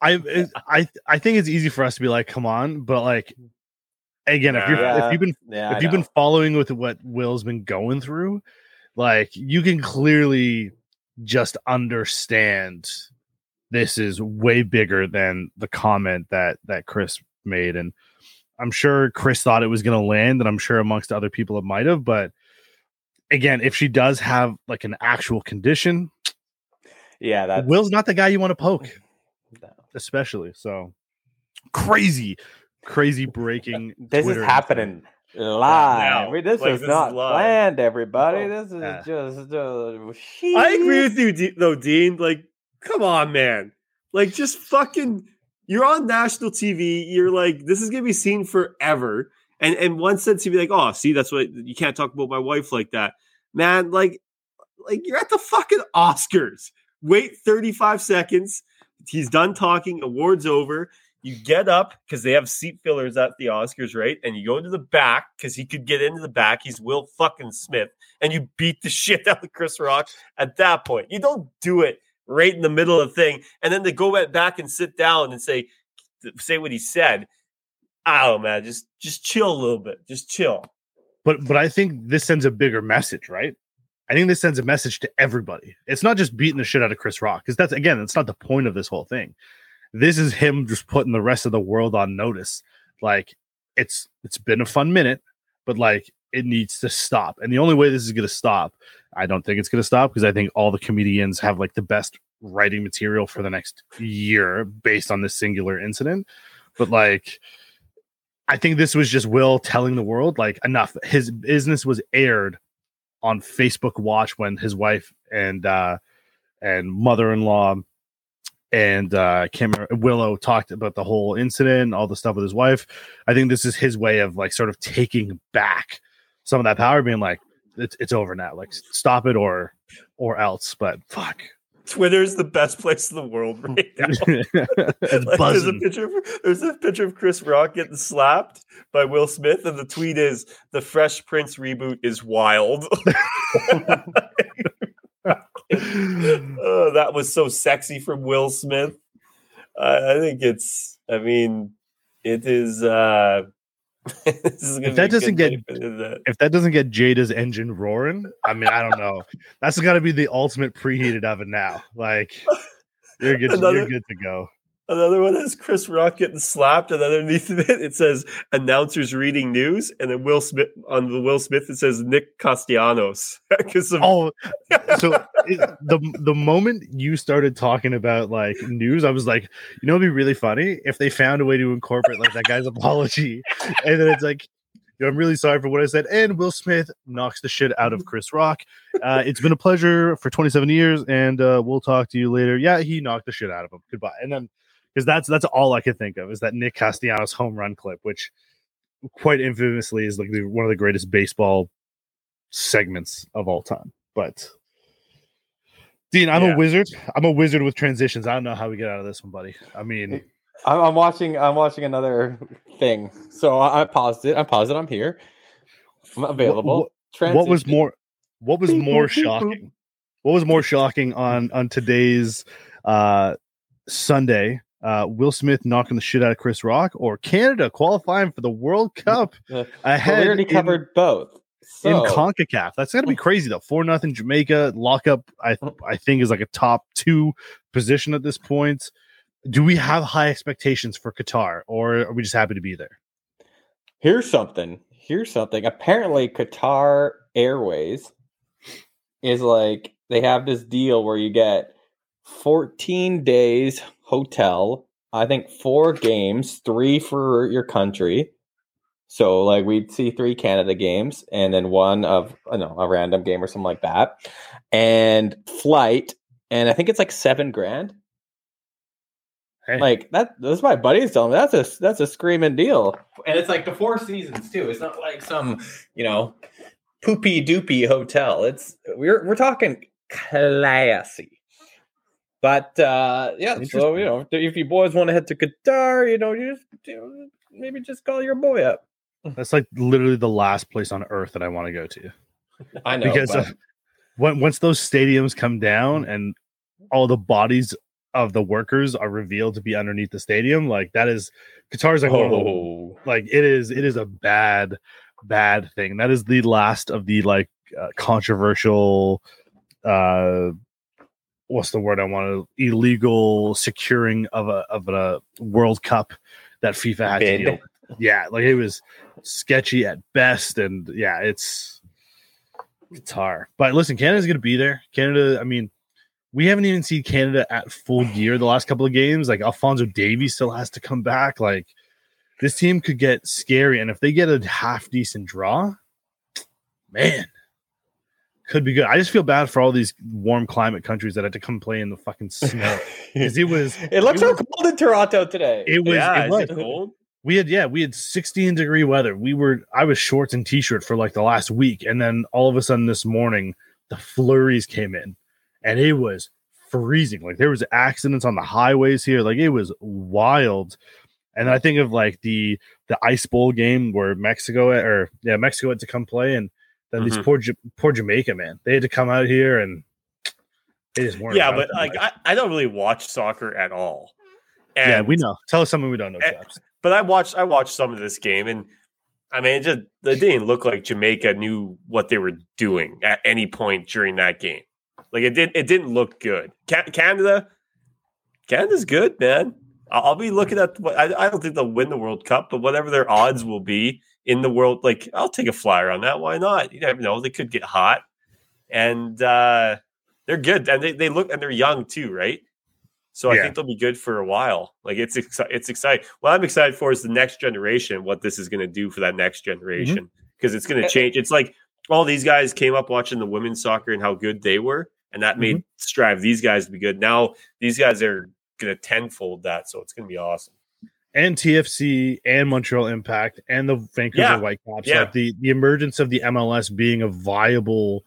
I I I think it's easy for us to be like, come on, but like again, if you're Yeah. if you've been Yeah, if you've been following with what Will's been going through, like you can clearly just understand this is way bigger than the comment that that Chris made and I'm sure Chris thought it was going to land and I'm sure amongst other people it might have but again if she does have like an actual condition yeah, that's Will's not the guy you want to poke No. especially so crazy crazy breaking This Twitter is happening live. now. I mean, this Like, is this not live. planned, everybody. Oh, this is yeah. just. Uh, I agree with you, De- though, Dean. Like, come on, man. Like, just fucking. You're on national TV. You're like, this is gonna be seen forever. And and one sense, you'd be like, oh, see, that's what you can't talk about my wife like that, man. Like, like you're at the fucking Oscars. Wait 35 seconds. He's done talking. Awards over. You get up because they have seat fillers at the Oscars, right? And you go to the back because he could get into the back. He's Will fucking Smith, and you beat the <laughs> shit out of Chris Rock at that point. You don't do it right in the middle of the thing, and then they go back- back and sit down and say say what he said. Oh man, just just chill a little bit. Just chill. but but I think this sends a bigger message, right? I think this sends a message to everybody. It's not just beating the shit out of Chris Rock because that's again, that's not the point of this whole thing. This is him just putting the rest of the world on notice. Like it's it's been a fun minute, but like it needs to stop. And the only way this is going to stop, I don't think it's going to stop because I think all the comedians have like the best writing material for the next year based on this singular incident. But like I think this was just Will telling the world like enough. His business was aired on Facebook Watch when his wife and uh and mother-in-law and uh Cameron Willow talked about the whole incident, all the stuff with his wife. I think this is his way of like sort of taking back some of that power, being like, it's, it's over now. Like stop it or or else. But fuck. Twitter's the best place in the world right <laughs> now. Like, there's a picture. Of, there's a picture of Chris Rock getting slapped by Will Smith, and the tweet is: "The Fresh Prince reboot is wild." <laughs> <laughs> <laughs> oh, that was so sexy from Will Smith. I I think it's. I mean, it is. uh <laughs> this is If that doesn't get- night for the internet. if that doesn't get Jada's engine roaring, I mean, I don't know. That's got to be the ultimate preheated oven now. Like you're good. Another- you're good to go. Another one has Chris Rock getting slapped, and underneath it it says announcers reading news, and then Will Smith on the Will Smith it says Nick Castellanos <laughs> of Oh, <laughs> so it, the the moment you started talking about like news, I was like, you know, it'd be really funny if they found a way to incorporate like that guy's apology, and then it's like. "You know, I'm really sorry for what I said. And Will Smith knocks the shit out of Chris Rock. Uh, it's been a pleasure for 27 years, and uh, we'll talk to you later. Yeah, he knocked the shit out of him. Goodbye. And then because that's that's all I could think of is that Nick Castellanos home run clip, which quite infamously is like the, one of the greatest baseball segments of all time. But Dean, I'm Yeah. a wizard. I'm a wizard with transitions. I don't know how we get out of this one, buddy. I mean, I'm, I'm watching. I'm watching another thing. So I, I paused it. I paused it. I'm here. I'm available. what, what was more what was more boop, beep, boop. shocking? What was more shocking on on today's uh Sunday? Uh, Will Smith knocking the shit out of Chris Rock, or Canada qualifying for the World <laughs> Cup Uh, ahead we already in- covered both. in So, CONCACAF. That's got to be crazy though. Four nothing Jamaica lockup. I I think is like a top two position at this point. Do we have high expectations for Qatar, or are we just happy to be there? here's something. Here's something. Apparently, Qatar Airways is like they have this deal where you get 14 days hotel. I think four games, three for your country. So like we'd see three Canada games and then one of I know a random game or something like that, and flight. And I think it's like seven grand. Hey. Like that. That's my buddies telling me that's a that's a screaming deal, and it's like the four seasons too. It's not like some you know poopy doopy hotel. It's we're we're talking classy. But uh yeah, so you know, if you boys want to head to Qatar, you know, you just you know, maybe just call your boy up. That's like literally the last place on earth that I want to go to. <laughs> I know because but- uh, when, once those stadiums come down and all the bodies of the workers are revealed to be underneath the stadium, like that is Qatar's like oh, like it is it is a bad bad thing that is the last of the like uh, controversial uh what's the word i want to illegal securing of a of a world cup that fifa had to Bid. deal with yeah like it was sketchy at best and yeah it's Qatar but listen canada's gonna be there canada i mean we haven't even seen canada at full gear the last couple of games like alfonso davies still has to come back like this team could get scary. And if they get a half decent draw, man, could be good. I just feel bad for all these warm climate countries that had to come play in the fucking snow. <laughs> Because it was it looks it so was- cold in Toronto today. it was yeah, it is was. it cold? We had yeah, we had 16 degree weather. We were I was shorts and t-shirt for like the last week, and then all of a sudden this morning the flurries came in, and it was freezing. Like there was accidents on the highways here. Like it was wild. And I think of like the the ice bowl game where Mexico or yeah Mexico had to come play, and then these Mhm. poor poor Jamaica man, they had to come out here and they just weren't. Yeah, but like I, I don't really watch soccer at all. yeah, we know. Tell us something we don't know. Eh, Chaps. but I watched I watched some of this game and I mean it just it didn't look like Jamaica knew what they were doing at any point during that game. Like it did it didn't look good. Canada Canada's good, man. I'll, I'll be looking at what I, I don't think they'll win the World Cup, but whatever their odds will be in the world, like I'll take a flyer on that. Why not? You never know. They could get hot. And uh they're good. And they, they look and they're young too, right? So I Yeah. think they'll be good for a while. Like it's exci- it's exciting. What I'm excited for is the next generation. What this is going to do for that next generation because it's going to change. It's like all these guys came up watching the women's soccer and how good they were, and that made strive these guys to be good. Now these guys are going to tenfold that, so it's going to be awesome. And TFC and Montreal Impact and the Vancouver Yeah. Whitecaps. Yeah. Like the the emergence of the MLS being a viable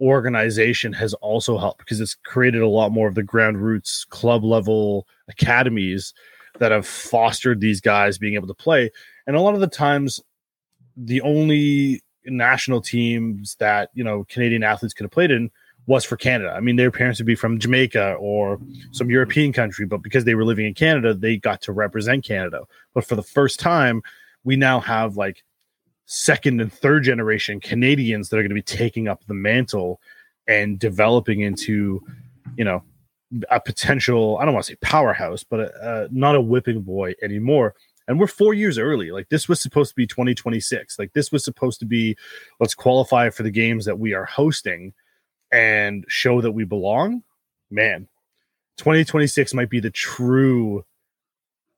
organization has also helped because it's created a lot more of the ground roots club level academies that have fostered these guys being able to play. And a lot of the times the only national teams that, you know, Canadian athletes could have played in was for Canada. I mean, their parents would be from Jamaica or some European country, but because they were living in Canada, they got to represent Canada. But for the first time, we now have like second and third generation Canadians that are going to be taking up the mantle and developing into, you know, a potential, I don't want to say powerhouse, but a, a, not a whipping boy anymore. And we're four years early. Like this was supposed to be 2026. Like this was supposed to be let's qualify for the games that we are hosting and show that we belong. Man, 2026 might be the true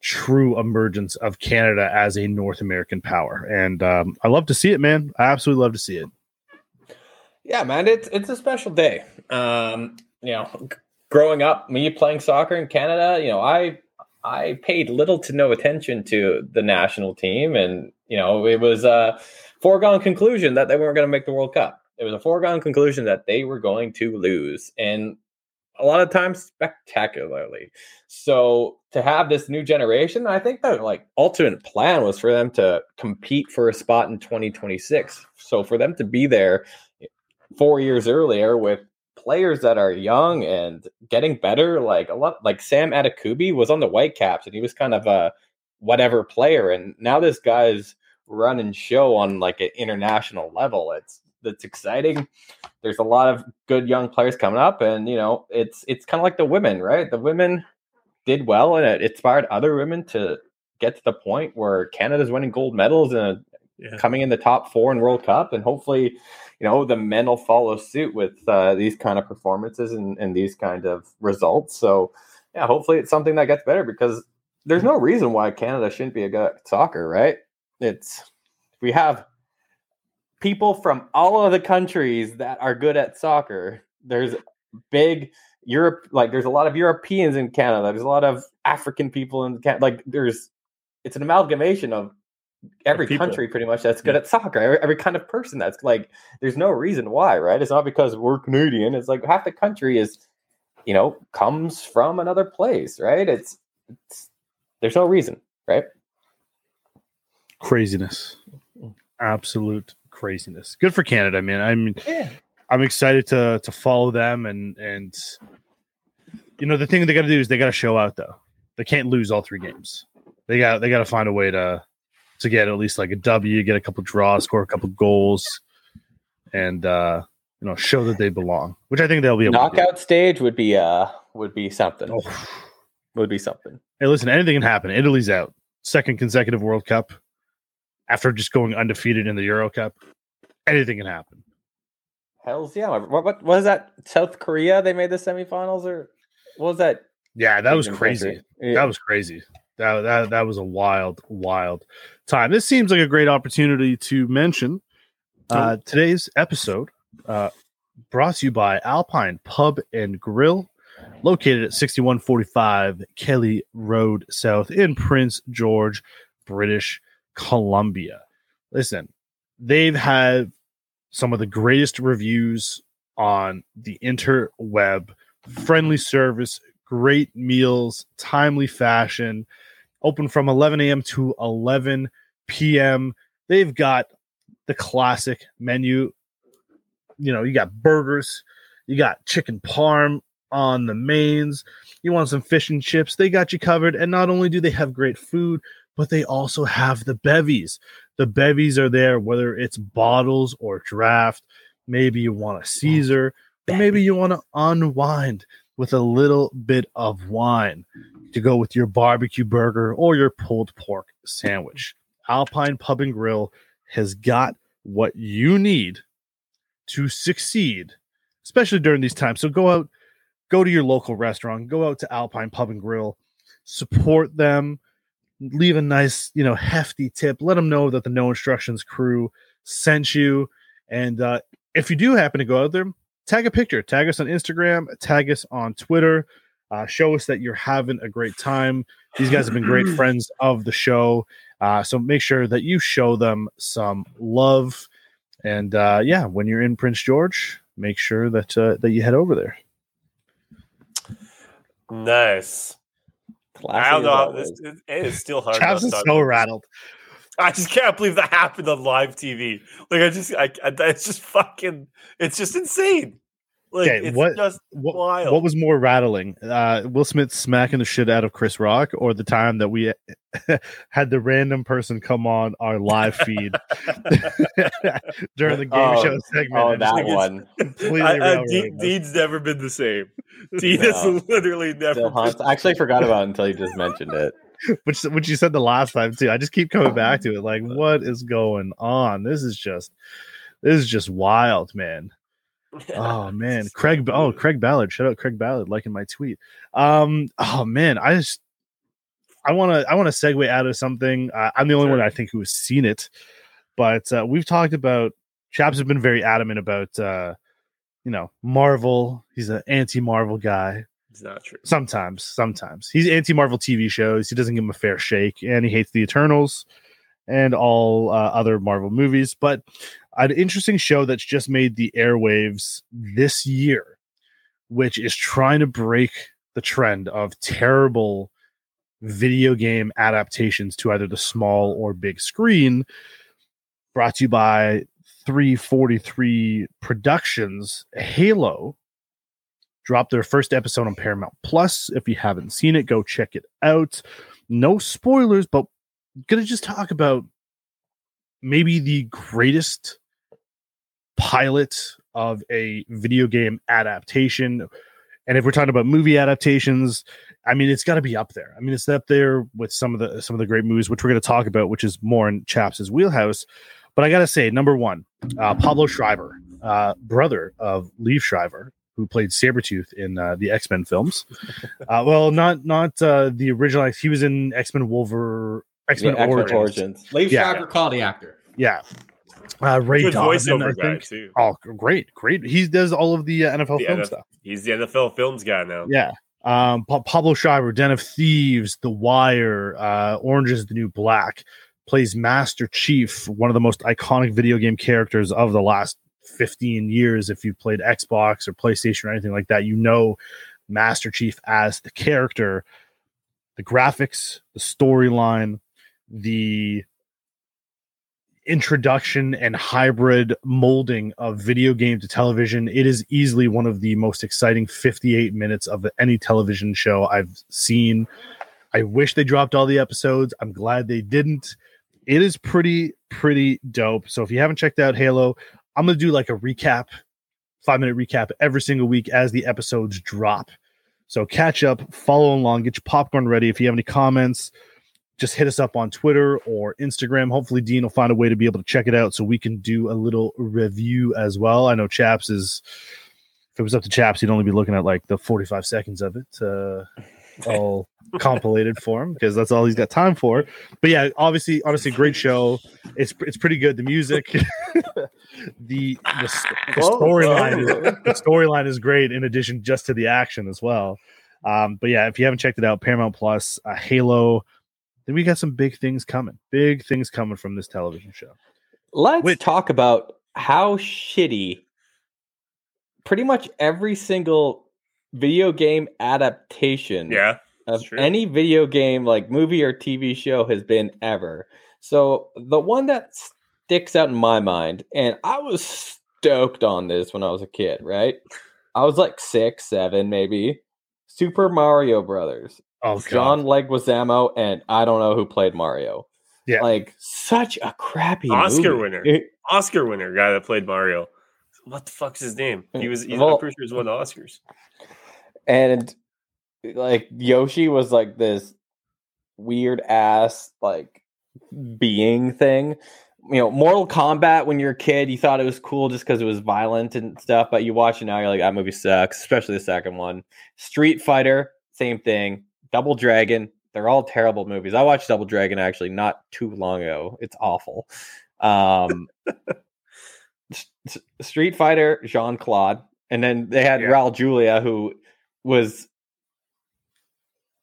true emergence of Canada as a North American power. And um, I love to see it, man. I absolutely love to see it. Yeah, man, it's it's a special day. Um, you know, growing up, me playing soccer in Canada, you know, I I paid little to no attention to the national team, and you know, it was a foregone conclusion that they weren't going to make the World Cup. It was a foregone conclusion that they were going to lose, and a lot of times spectacularly. So to have this new generation, I think the like ultimate plan was for them to compete for a spot in 2026. So for them to be there eh, four years earlier with players that are young and getting better, like a lot like Sam Adekugbe was on the Whitecaps and he was kind of a whatever player. And now this guy's running show on like an international level. It's it's exciting. There's a lot of good young players coming up, and you know, it's it's kind of like the women, right? The women did well, and it inspired other women to get to the point where Canada's winning gold medals and Yeah. coming in the top four in World Cup, and hopefully, you know, the men will follow suit with uh, these kind of performances and, and these kind of results. So, yeah, hopefully, it's something that gets better because there's no reason why Canada shouldn't be a good at soccer, right? It's we have people from all of the countries that are good at soccer. There's big Europe, like there's a lot of Europeans in Canada. There's a lot of African people in Canada. Like there's, it's an amalgamation of every people. country pretty much that's good at soccer. Every, every kind of person that's like, there's no reason why, right? It's not because we're Canadian. It's like half the country is, you know, comes from another place, right? It's, it's there's no reason, right? Craziness. Mm. Absolute craziness. Good for Canada, man. I mean, Yeah. I'm excited to to follow them and and you know the thing they got to do is they got to show out though. They can't lose all three games. They got they got to find a way to to get at least like a W, get a couple draws, score a couple goals, and uh you know show that they belong. Which I think they'll be able to do. Knockout stage would be uh would be something. Oh. Would be something. Hey, listen, anything can happen. Italy's out. Second consecutive World Cup after just going undefeated in the Euro Cup. Anything can happen. Hell's yeah. What, what is that? South Korea? They made the semifinals or what was that? Yeah, that was crazy. Yeah. That was crazy. That, that that was a wild, wild time. This seems like a great opportunity to mention uh, today's episode, uh, brought to you by Alpine Pub and Grill, located at 6145 Kelly Road South in Prince George, British Columbia. Listen, they've had some of the greatest reviews on the interweb, friendly service, great meals, timely fashion, open from 11 a.m. to 11 p.m. They've got the classic menu. You know, you got burgers, you got chicken parm on the mains. You want some fish and chips, they got you covered. And not only do they have great food, but they also have the bevies. The bevies are there, whether it's bottles or draft. Maybe you want a Caesar, or maybe you want to unwind with a little bit of wine to go with your barbecue burger or your pulled pork sandwich. Alpine Pub and Grill has got what you need to succeed, especially during these times. So go out, go to your local restaurant, go out to Alpine Pub and Grill, support them, leave a nice, you know, hefty tip. Let them know that the No Instructions crew sent you. And uh, if you do happen to go out there, tag a picture, tag us on Instagram, tag us on Twitter. Uh, show us that you're having a great time. These guys have been great <clears throat> friends of the show. Uh, so make sure that you show them some love. And uh, yeah, when you're in Prince George, make sure that uh, that you head over there. Nice. Classy I don't as know. How this, it, it is still hard. Travis is to- so rattled. <laughs> I just can't believe that happened on live TV. Like I just, I, I it's just fucking, it's just insane. Like Okay, it's what- just What, wild. what was more rattling? Uh, Will Smith smacking the shit out of Chris Rock, or the time that we <laughs> had the random person come on our live feed <laughs> during the game Oh, show segment? Oh, that one completely I, I, railroaded Dean, us. Dean's never been the same. <laughs> Dean No. has literally never. still haunts. I actually forgot about it until you just mentioned it. which which you said the last time too. I just keep coming back to it. Like, what is going on? This is just this is just wild, man. Oh <laughs> man, Craig. Oh, Craig Ballard. Shout out Craig Ballard liking my tweet. Um. Oh man, I just I want to I want to segue out of something. Uh, I'm the only one I think who has seen it, but uh, we've talked about. Chaps have been very adamant about uh, you know Marvel. He's an anti-Marvel guy. It's not true. Sometimes, sometimes he's anti-Marvel TV shows. He doesn't give him a fair shake, and he hates the Eternals and all uh, other Marvel movies. But an interesting show that's just made the airwaves this year, which is trying to break the trend of terrible video game adaptations to either the small or big screen. Brought to you by 343 Productions. Halo dropped their first episode on Paramount Plus. If you haven't seen it, go check it out. No spoilers, but gonna just talk about maybe the greatest pilot of a video game adaptation. And if we're talking about movie adaptations, I mean it's got to be up there. I mean it's up there with some of the some of the great movies which we're going to talk about, which is more in Chaps' wheelhouse. But I got to say, number one, uh, Pablo Schreiber, uh, brother of Liev Schreiber, who played Sabretooth in uh, the X Men films. <laughs> Uh, well, not not uh, the original. He was in X Men Wolver, X Men Yeah, X-Men Origins. Origins. Liev Yeah. Schreiber quality actor. Yeah, uh, Ray Good Donovan, I think. too. Oh, great, great. He does all of the uh, NFL The film NFL stuff. He's the NFL films guy now. Yeah. Um, Pa- Pablo Schreiber, Den of Thieves, The Wire, uh, Orange is the New Black, plays Master Chief, one of the most iconic video game characters of the last 15 years. If you've played Xbox or PlayStation or anything like that, you know Master Chief as the character. The graphics, the storyline, the introduction and hybrid molding of video game to television. It is easily one of the most exciting 58 minutes of any television show i've seen. I wish they dropped all the episodes. I'm glad they didn't. It is pretty pretty dope. So if you haven't checked out halo i'm gonna do like a recap five minute recap every single week as the episodes drop. So catch up follow along get your popcorn ready if you have any comments just hit us up on Twitter or Instagram. Hopefully, Dean will find a way to be able to check it out so we can do a little review as well. I know Chaps is, if it was up to Chaps, he'd only be looking at like the 45 seconds of it, uh, <laughs> all compilated for him because that's all he's got time for. But yeah, obviously, honestly, great show. It's it's pretty good. The music, <laughs> the the, the storyline, the storyline is great. In addition, just to the action as well. Um, but yeah, if you haven't checked it out, Paramount Plus, uh, Halo we got some big things coming. Big things coming from this television show. Let's Which- talk about how shitty pretty much every single video game adaptation Yeah. of true. any video game, like movie or TV show, has been ever. So the one that sticks out in my mind, and I was stoked on this when I was a kid, right? I was like six, seven, maybe. Super Mario Brothers. Oh, John Leguizamo, and I don't know who played Mario. Yeah. like such a crappy Oscar movie. winner. Oscar winner guy that played Mario. What the fuck's his name? He was. He's, Well- I'm pretty sure he's won Oscars. and like Yoshi was like this weird ass like being thing. You know, Mortal Kombat when you're a kid, you thought it was cool just because it was violent and stuff, but you watch it now, you're like, that movie sucks, especially the second one. Street Fighter, same thing. Double Dragon, they're all terrible movies. I watched Double Dragon actually not too long ago. It's awful. Um S- S- Street Fighter, Jean Claude, and then they had Yeah. Raul Julia, who was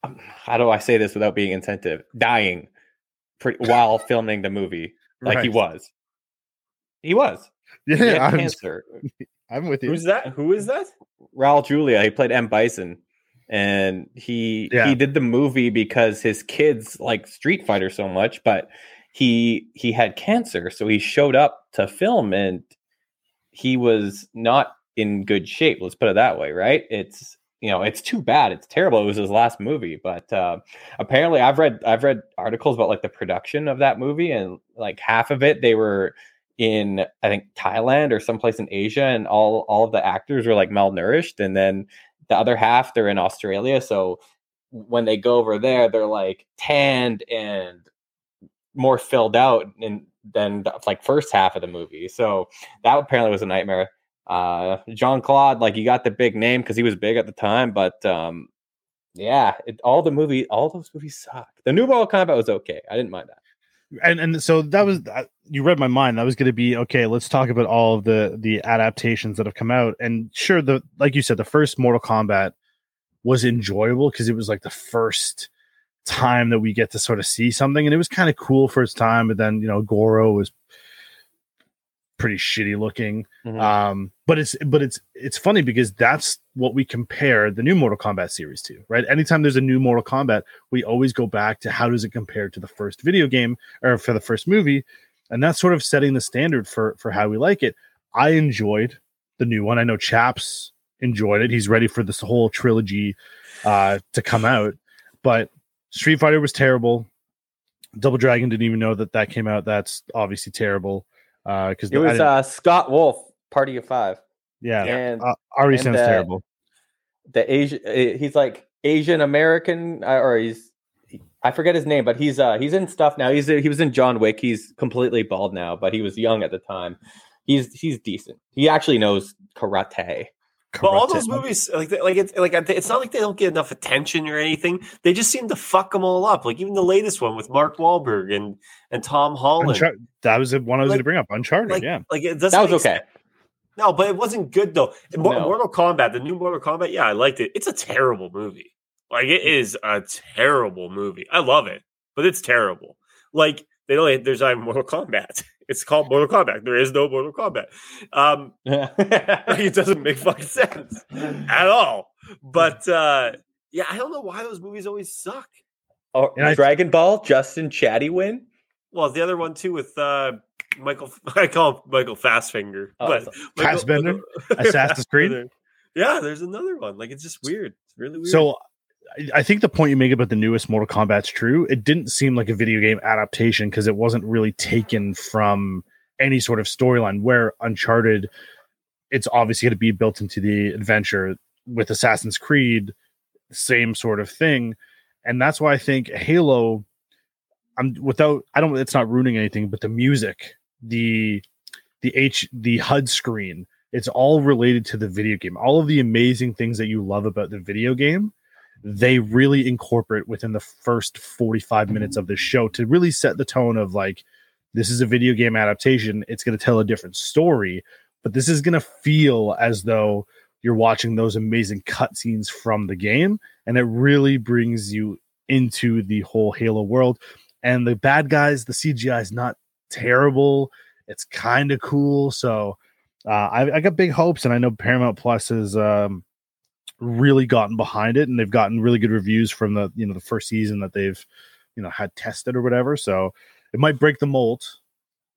um, how do I say this without being insensitive? Dying pretty, <laughs> while filming the movie, like he Right. was. He was. He had Yeah, I'm, cancer. <laughs> I'm with you. Who's that? Who is that? Raul Julia, he played M Bison, and he Yeah. he did the movie because his kids like Street Fighter so much, but he he had cancer, so he showed up to film, and he was not in good shape. Let's put it that way, right? It's you know, it's too bad. It's terrible. It was his last movie, but uh, apparently, I've read I've read articles about like the production of that movie, and like half of it they were in I think Thailand or someplace in Asia, and all all of the actors were like malnourished, and then the other half they're in Australia. So when they go over there, they're like tanned and more filled out in, than the, like first half of the movie. So that apparently was a nightmare. Uh, Jean Claude, like you got the big name because he was big at the time, but um, yeah, it, all the movie, all those movies suck. The new Mortal Kombat was okay. I didn't mind that. And and so that was uh, you read my mind. That was going to be okay. Let's talk about all of the the adaptations that have come out. And sure, the like you said, the first Mortal Kombat was enjoyable because it was like the first time that we get to sort of see something, and it was kind of cool for its time. But then you know, Goro was pretty shitty looking. Mhm. Um, but it's but it's it's funny because that's what we compare the new Mortal Kombat series to, right? Anytime there's a new Mortal Kombat, we always go back to how does it compare to the first video game or for the first movie, and that's sort of setting the standard for for how we like it. I enjoyed the new one. I know Chaps enjoyed it. He's ready for this whole trilogy uh to come out, but Street Fighter was terrible. Double Dragon didn't even know that that came out. That's obviously terrible. Uh, because It was uh, Scott Wolf, Party of Five, yeah, and uh, already and, sounds uh, terrible. the Asian. uh, He's like Asian American, uh, or he's I forget his name, but he's uh he's in stuff now. He's he was in John Wick. He's completely bald now, but he was young at the time. He's he's decent. He actually knows karate. But all those movies, like, like it's like it's not like they don't get enough attention or anything. They just seem to fuck them all up. Like even the latest one with Mark Wahlberg and and Tom Holland. Unchar- that was the one I was Like- going to bring up. Uncharted, like, yeah. like it doesn't That was okay. sense. No, but it wasn't good though. No. Mortal Kombat, the new Mortal Kombat, yeah, I liked it. It's a terrible movie. Like it is a terrible movie. I love it, but it's terrible. Like they don't. There's not even Mortal Kombat. <laughs> It's called Mortal Kombat. There is no Mortal Kombat. Um, <laughs> <laughs> it doesn't make fucking sense at all. But uh, yeah, I don't know why those movies always suck. oh, Dragon Ball, Justin Chatwin. Well, the other one too with uh, Michael. <laughs> I call him Michael Fastfinger, Oh, but so- Michael- Fassbender? <laughs> Assassin's Creed? Yeah, there's another one. Like it's just weird. It's really weird. So I- I think the point you make about the newest Mortal Kombat's true. It didn't seem like a video game adaptation because it wasn't really taken from any sort of storyline. Where Uncharted, it's obviously going to be built into the adventure with Assassin's Creed, same sort of thing, and that's why I think Halo. I'm without. I don't. It's not ruining anything, but the music, the the H, the HUD screen, it's all related to the video game. All of the amazing things that you love about the video game they really incorporate within the first 45 minutes of the show to really set the tone of like this is a video game adaptation it's going to tell a different story but this is going to feel as though you're watching those amazing cutscenes from the game and it really brings you into the whole halo world and the bad guys the cgi is not terrible. It's kind of cool. So uh, I, I got big hopes and i know paramount plus has um, really gotten behind it and they've gotten really good reviews from the you know the first season that they've you know had tested or whatever. So it might break the mold.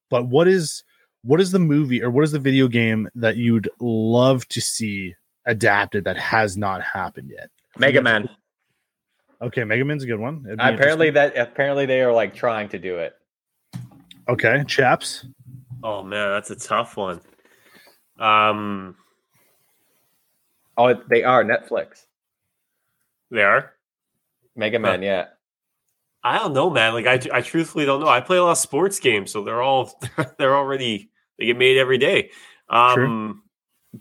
But what is what is the movie or what is the video game that you'd love to see adapted that has not happened yet? Mega Man. okay mega man's a good one. Apparently that apparently they are like trying to do it. Okay chaps oh man, that's a tough one. Um, Oh, they are Netflix. they are. Mega Man, yeah. I don't know, man. Like I, I truthfully don't know. I play a lot of sports games, so they're all <laughs> they're already they get made every day. Um,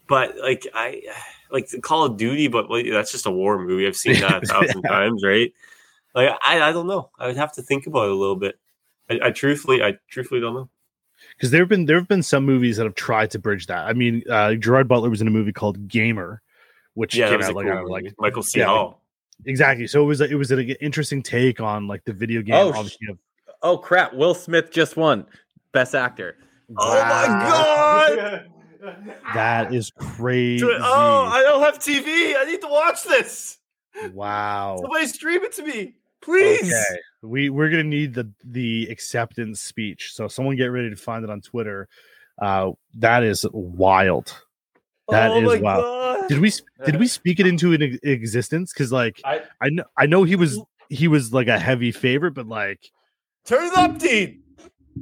but like I like Call of Duty, but like, that's just a war movie. I've seen that a <laughs> thousand Yeah. times, right? Like I, I don't know. I would have to think about it a little bit. I, I truthfully, I truthfully don't know. because there have been there have been some movies that have tried to bridge that i mean uh gerard butler was in a movie called gamer which Yeah, came out like, cool I don't know, movie. like Michael C. yeah, Hall. exactly so it was a, it was an interesting take on like the video game Oh, obviously of Oh crap! Will Smith just won Best Actor. Oh my god! <laughs> That is crazy. Oh, I don't have TV. I need to watch this. wow. Somebody stream it to me, please. Okay. We we're gonna need the the acceptance speech. So someone get ready to find it on Twitter. Uh that is wild. That oh is my wild. god! Did we did we speak it into an existence? Because like I- I know I know he was he was like a heavy favorite, but like Turn it up, Dean.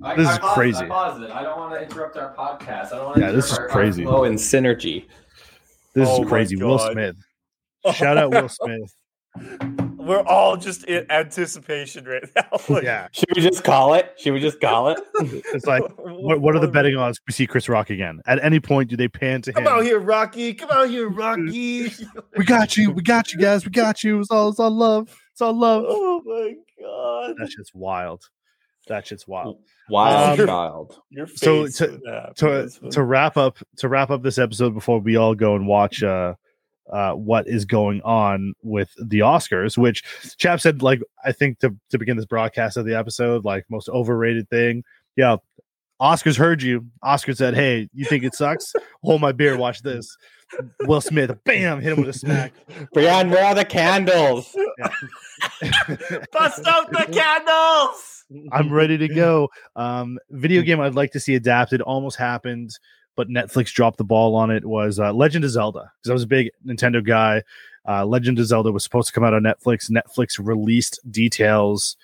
I, This I is paused- crazy. I paused it. I don't want to interrupt our podcast. I don't want to Yeah, this is crazy. flow and synergy. this Oh is crazy. Will Smith. Shout out Will <laughs> Smith. We're all just in anticipation right now. <laughs> Like, Yeah, Should we just call it? Should we just call it? <laughs> it's like <laughs> what, what are the betting odds we see Chris Rock again? At any point, do they pan to Come him? Come out here, Rocky. Come out here, Rocky. We got you. We got you guys. We got you. It's all it's all love. It's all love. oh my god. That's just wild. That shit's wild. Wild Um, child. Your face So to- to to wrap up to wrap up this episode before we all go and watch uh uh what is going on with the Oscars, which Chap said like I think to to begin this broadcast of the episode, like most overrated thing. Yeah. Oscars heard you. Oscar said, Hey, you think it sucks? <laughs> Hold my beer, watch this. Will Smith, bam, hit him with a smack. Brian, where are the candles? <laughs> bust out the candles. I'm ready to go. Um, video game I'd like to see adapted almost happened, but Netflix dropped the ball on it. Was uh, Legend of Zelda because I was a big Nintendo guy. Uh, Legend of Zelda was supposed to come out on Netflix. Netflix released details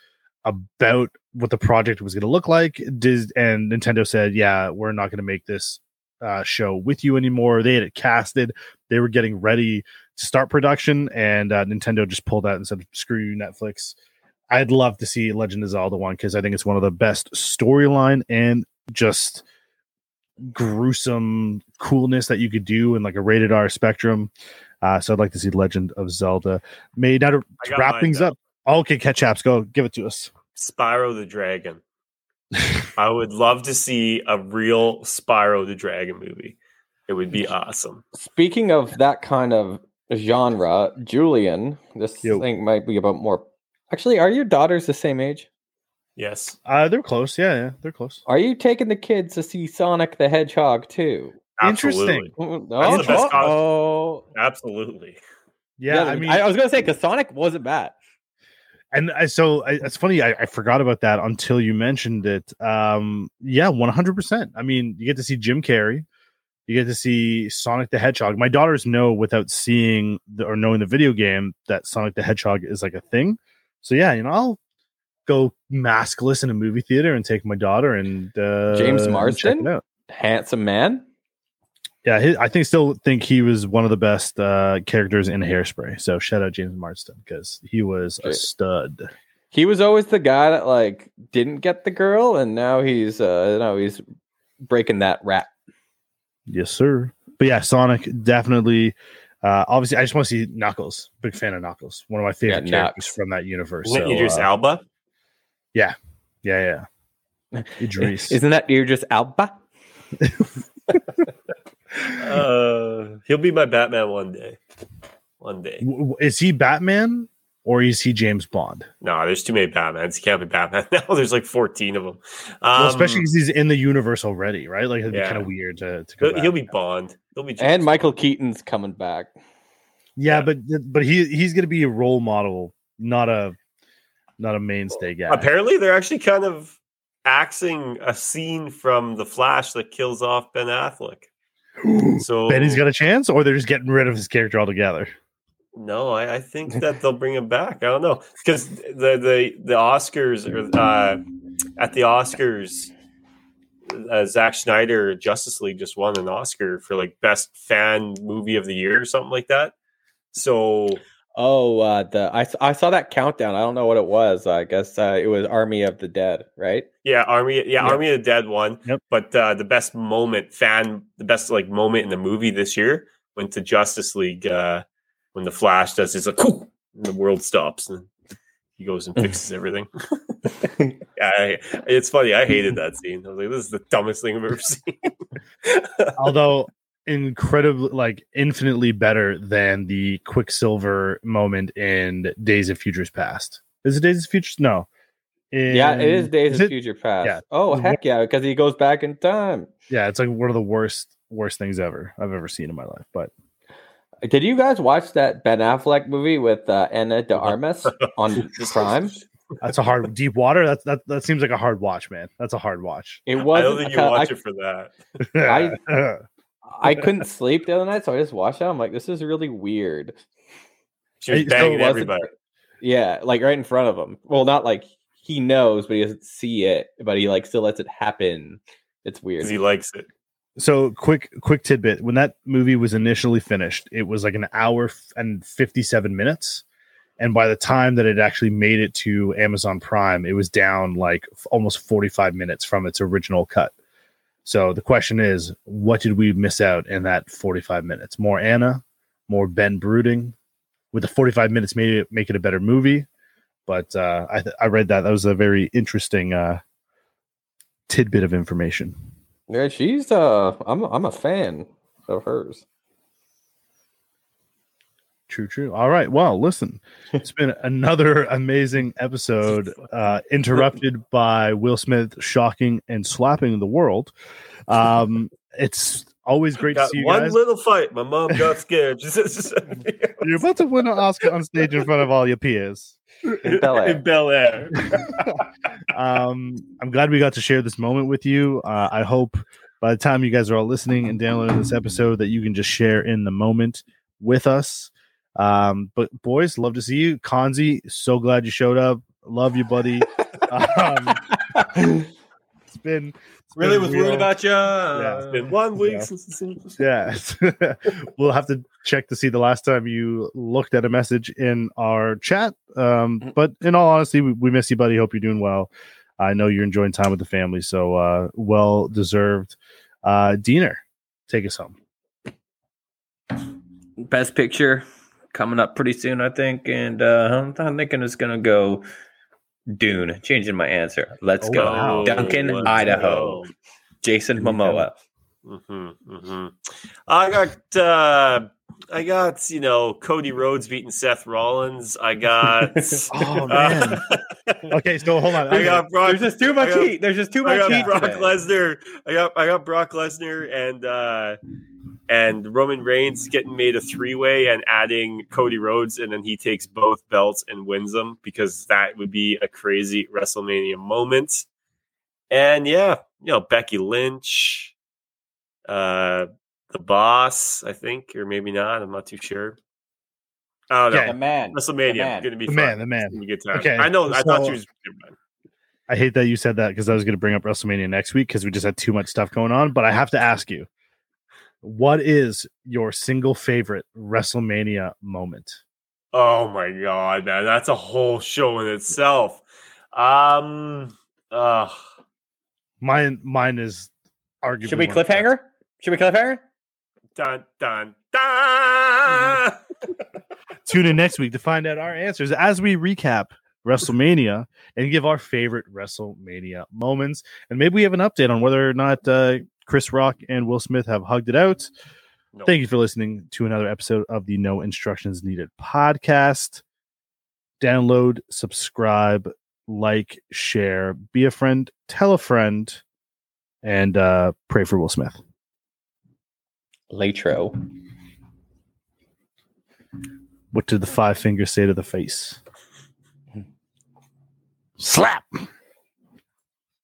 about what the project was going to look like. Dis- and Nintendo said, "Yeah, we're not going to make this uh, show with you anymore." They had it casted. They were getting ready to start production, and uh, Nintendo just pulled out and said, "Screw you, Netflix." I'd love to see Legend of Zelda one because I think it's one of the best storyline and just gruesome coolness that you could do in like a rated R spectrum. Uh, so I'd like to see Legend of Zelda. Made now to, to wrap mine things down. up. Okay, Ketchups, go give it to us. Spyro the Dragon. <laughs> I would love to see a real Spyro the Dragon movie. It would be awesome. Speaking of that kind of genre, Julian, this Yo. thing might be about more. Actually, are your daughters the same age? Yes. Uh, they're close. Yeah, yeah, they're close. Are you taking the kids to see Sonic the Hedgehog too? Interesting. Absolutely. Oh, the best oh. Absolutely. Yeah, I mean, I, was gonna say because Sonic wasn't bad. and I, so I, it's funny. I, I forgot about that until you mentioned it. Um, yeah, one hundred percent. I mean, you get to see Jim Carrey, you get to see Sonic the Hedgehog. My daughters know without seeing the, or knowing the video game that Sonic the Hedgehog is like a thing. So yeah, you know, I'll go maskless in a movie theater and take my daughter and uh, James and Marsden? Handsome man. Yeah, he, I think still think he was one of the best uh, characters in Hairspray. So shout out James Marsden because he was a stud. He was always the guy that like didn't get the girl, and now he's uh now he's breaking that rap. Yes, sir. But yeah, Sonic definitely. Uh, obviously, I just want to see Knuckles. Big fan of Knuckles. One of my favorite Yeah, characters from that universe. Isn't it So, Idris uh, Elba? Yeah, yeah, yeah. Idris. <laughs> Isn't that you're just Elba? Uh, he'll be my Batman one day. One day. W- w- is he Batman or is he James Bond? No, there's too many Batmans. He can't be Batman <laughs> now. There's like 14 of them. Um, well, especially because he's in the universe already, right? Like it'd be kind of weird to, to go he'll, he'll be Bond. He'll be And James Michael Keaton's coming back. yeah, yeah. but but he he's gonna be a role model, not a not a mainstay guy. Apparently, they're actually kind of axing a scene from The Flash that kills off Ben Affleck. <gasps> So Benny's got a chance, or they're just getting rid of his character altogether. No, I, I think <laughs> that they'll bring him back. I don't know because the the the Oscars or uh, at the Oscars, uh, Zack Snyder Justice League just won an Oscar for like best fan movie of the year or something like that. So Oh, uh, the I saw that countdown. I don't know what it was. I guess uh, it was Army of the Dead, right? yeah, Army yeah, Yeah. Army of the Dead won. Yep. But uh, the best moment fan the best like moment in the movie this year went to Justice League uh, when the Flash does his like "Whoo!" and the world stops and he goes and <laughs> fixes everything. I, it's funny. I hated that scene. I was like, "This is the dumbest thing I've ever <laughs> seen." although incredibly like infinitely better than the quicksilver moment in days of futures past is it days of futures no yeah, it is Days is of it- Future Past. yeah. Oh Is it heck yeah, because he goes back in time. yeah it's like one of the worst worst things ever i've ever seen in my life but Did you guys watch that Ben Affleck movie with uh, Ana de Armas on <laughs> Prime? that's a hard deep water that, that that seems like a hard watch man that's a hard watch It was. I don't think you watch it for that. I- <laughs> <laughs> I <laughs> couldn't sleep the other night, so I just watched it. I'm like, this is really weird. She was Hey, so banging everybody. Yeah, like right in front of him. Well, not like he knows, but he doesn't see it, but he like still lets it happen. It's weird. because he likes it. So quick, quick tidbit: when that movie was initially finished, it was like an hour f- and fifty-seven minutes, and by the time that it actually made it to Amazon Prime, it was down like f- almost forty-five minutes from its original cut. So the question is, what did we miss out in that forty-five minutes? More Ana, more Ben brooding. With the forty-five minutes, maybe make it a better movie. But uh, I th- I read that that was a very interesting uh, tidbit of information. Yeah, she's uh I'm I'm a fan of hers. True, true. All right. Well, listen, it's been <laughs> another amazing episode, uh, interrupted by Will Smith shocking and slapping the world. Um, it's always great to see you one guys. little fight. My mom got <laughs> scared. <laughs> You're about to win an Oscar on stage in front of all your peers. In Bel Air. In Bel Air. um, I'm glad we got to share this moment with you. Uh, I hope by the time you guys are all listening and downloading this episode, that you can just share in the moment with us. Um, but boys, love to see you. Konzi, so glad you showed up. Love you, buddy. <laughs> um, it's been it's Really been was real. worried about you. Yeah, It's been one week Yeah. since the scene. Yeah, <laughs> we'll have to check to see the last time you looked at a message in our chat. Um, but in all honesty, we, we miss you, buddy. Hope you're doing well. I know you're enjoying time with the family, so uh, well deserved. Uh, Diener, take us home. Best picture coming up pretty soon, I think. And uh, I'm, thinking it's going to go Dune. Changing my answer. Let's Oh, go. wow. Duncan, Let's Idaho. go. Jason. Momoa. Mm-hmm, mm-hmm. I got uh I got, you know, Cody Rhodes beating Seth Rollins. I got <laughs> Oh, man. uh, <laughs> Okay, so hold on. I got Brock There's just too much got- heat. There's just too I much got heat. Brock. Lesnar. I got I got Brock Lesnar and uh and Roman Reigns getting made a three way and adding Cody Rhodes and then he takes both belts and wins them because that would be a crazy WrestleMania moment. And yeah, you know, Becky Lynch, uh the boss, I think, or maybe not. I'm not too sure. I don't know. Okay. The man. WrestleMania, The man. gonna be The fun. man, the man. Gonna be a good time. Okay, I know. I thought so- she was. I hate that you said that because I was going to bring up WrestleMania next week because we just had too much stuff going on. But I have to ask you, what is your single favorite WrestleMania moment? Oh my god, man, that's a whole show in itself. Um, uh, Mine, mine is arguably. Should we one best. cliffhanger? Should we cut cliffhanger? dun dun dun. <laughs> Tune in next week to find out our answers as we recap WrestleMania and give our favorite WrestleMania moments. And maybe we have an update on whether or not uh, Chris Rock and Will Smith have hugged it out. No. Thank you for listening to another episode of the No Instructions Needed podcast. Download, subscribe, like, share, be a friend, tell a friend, and uh, pray for Will Smith. Latro. What did the five fingers say to the face? Slap.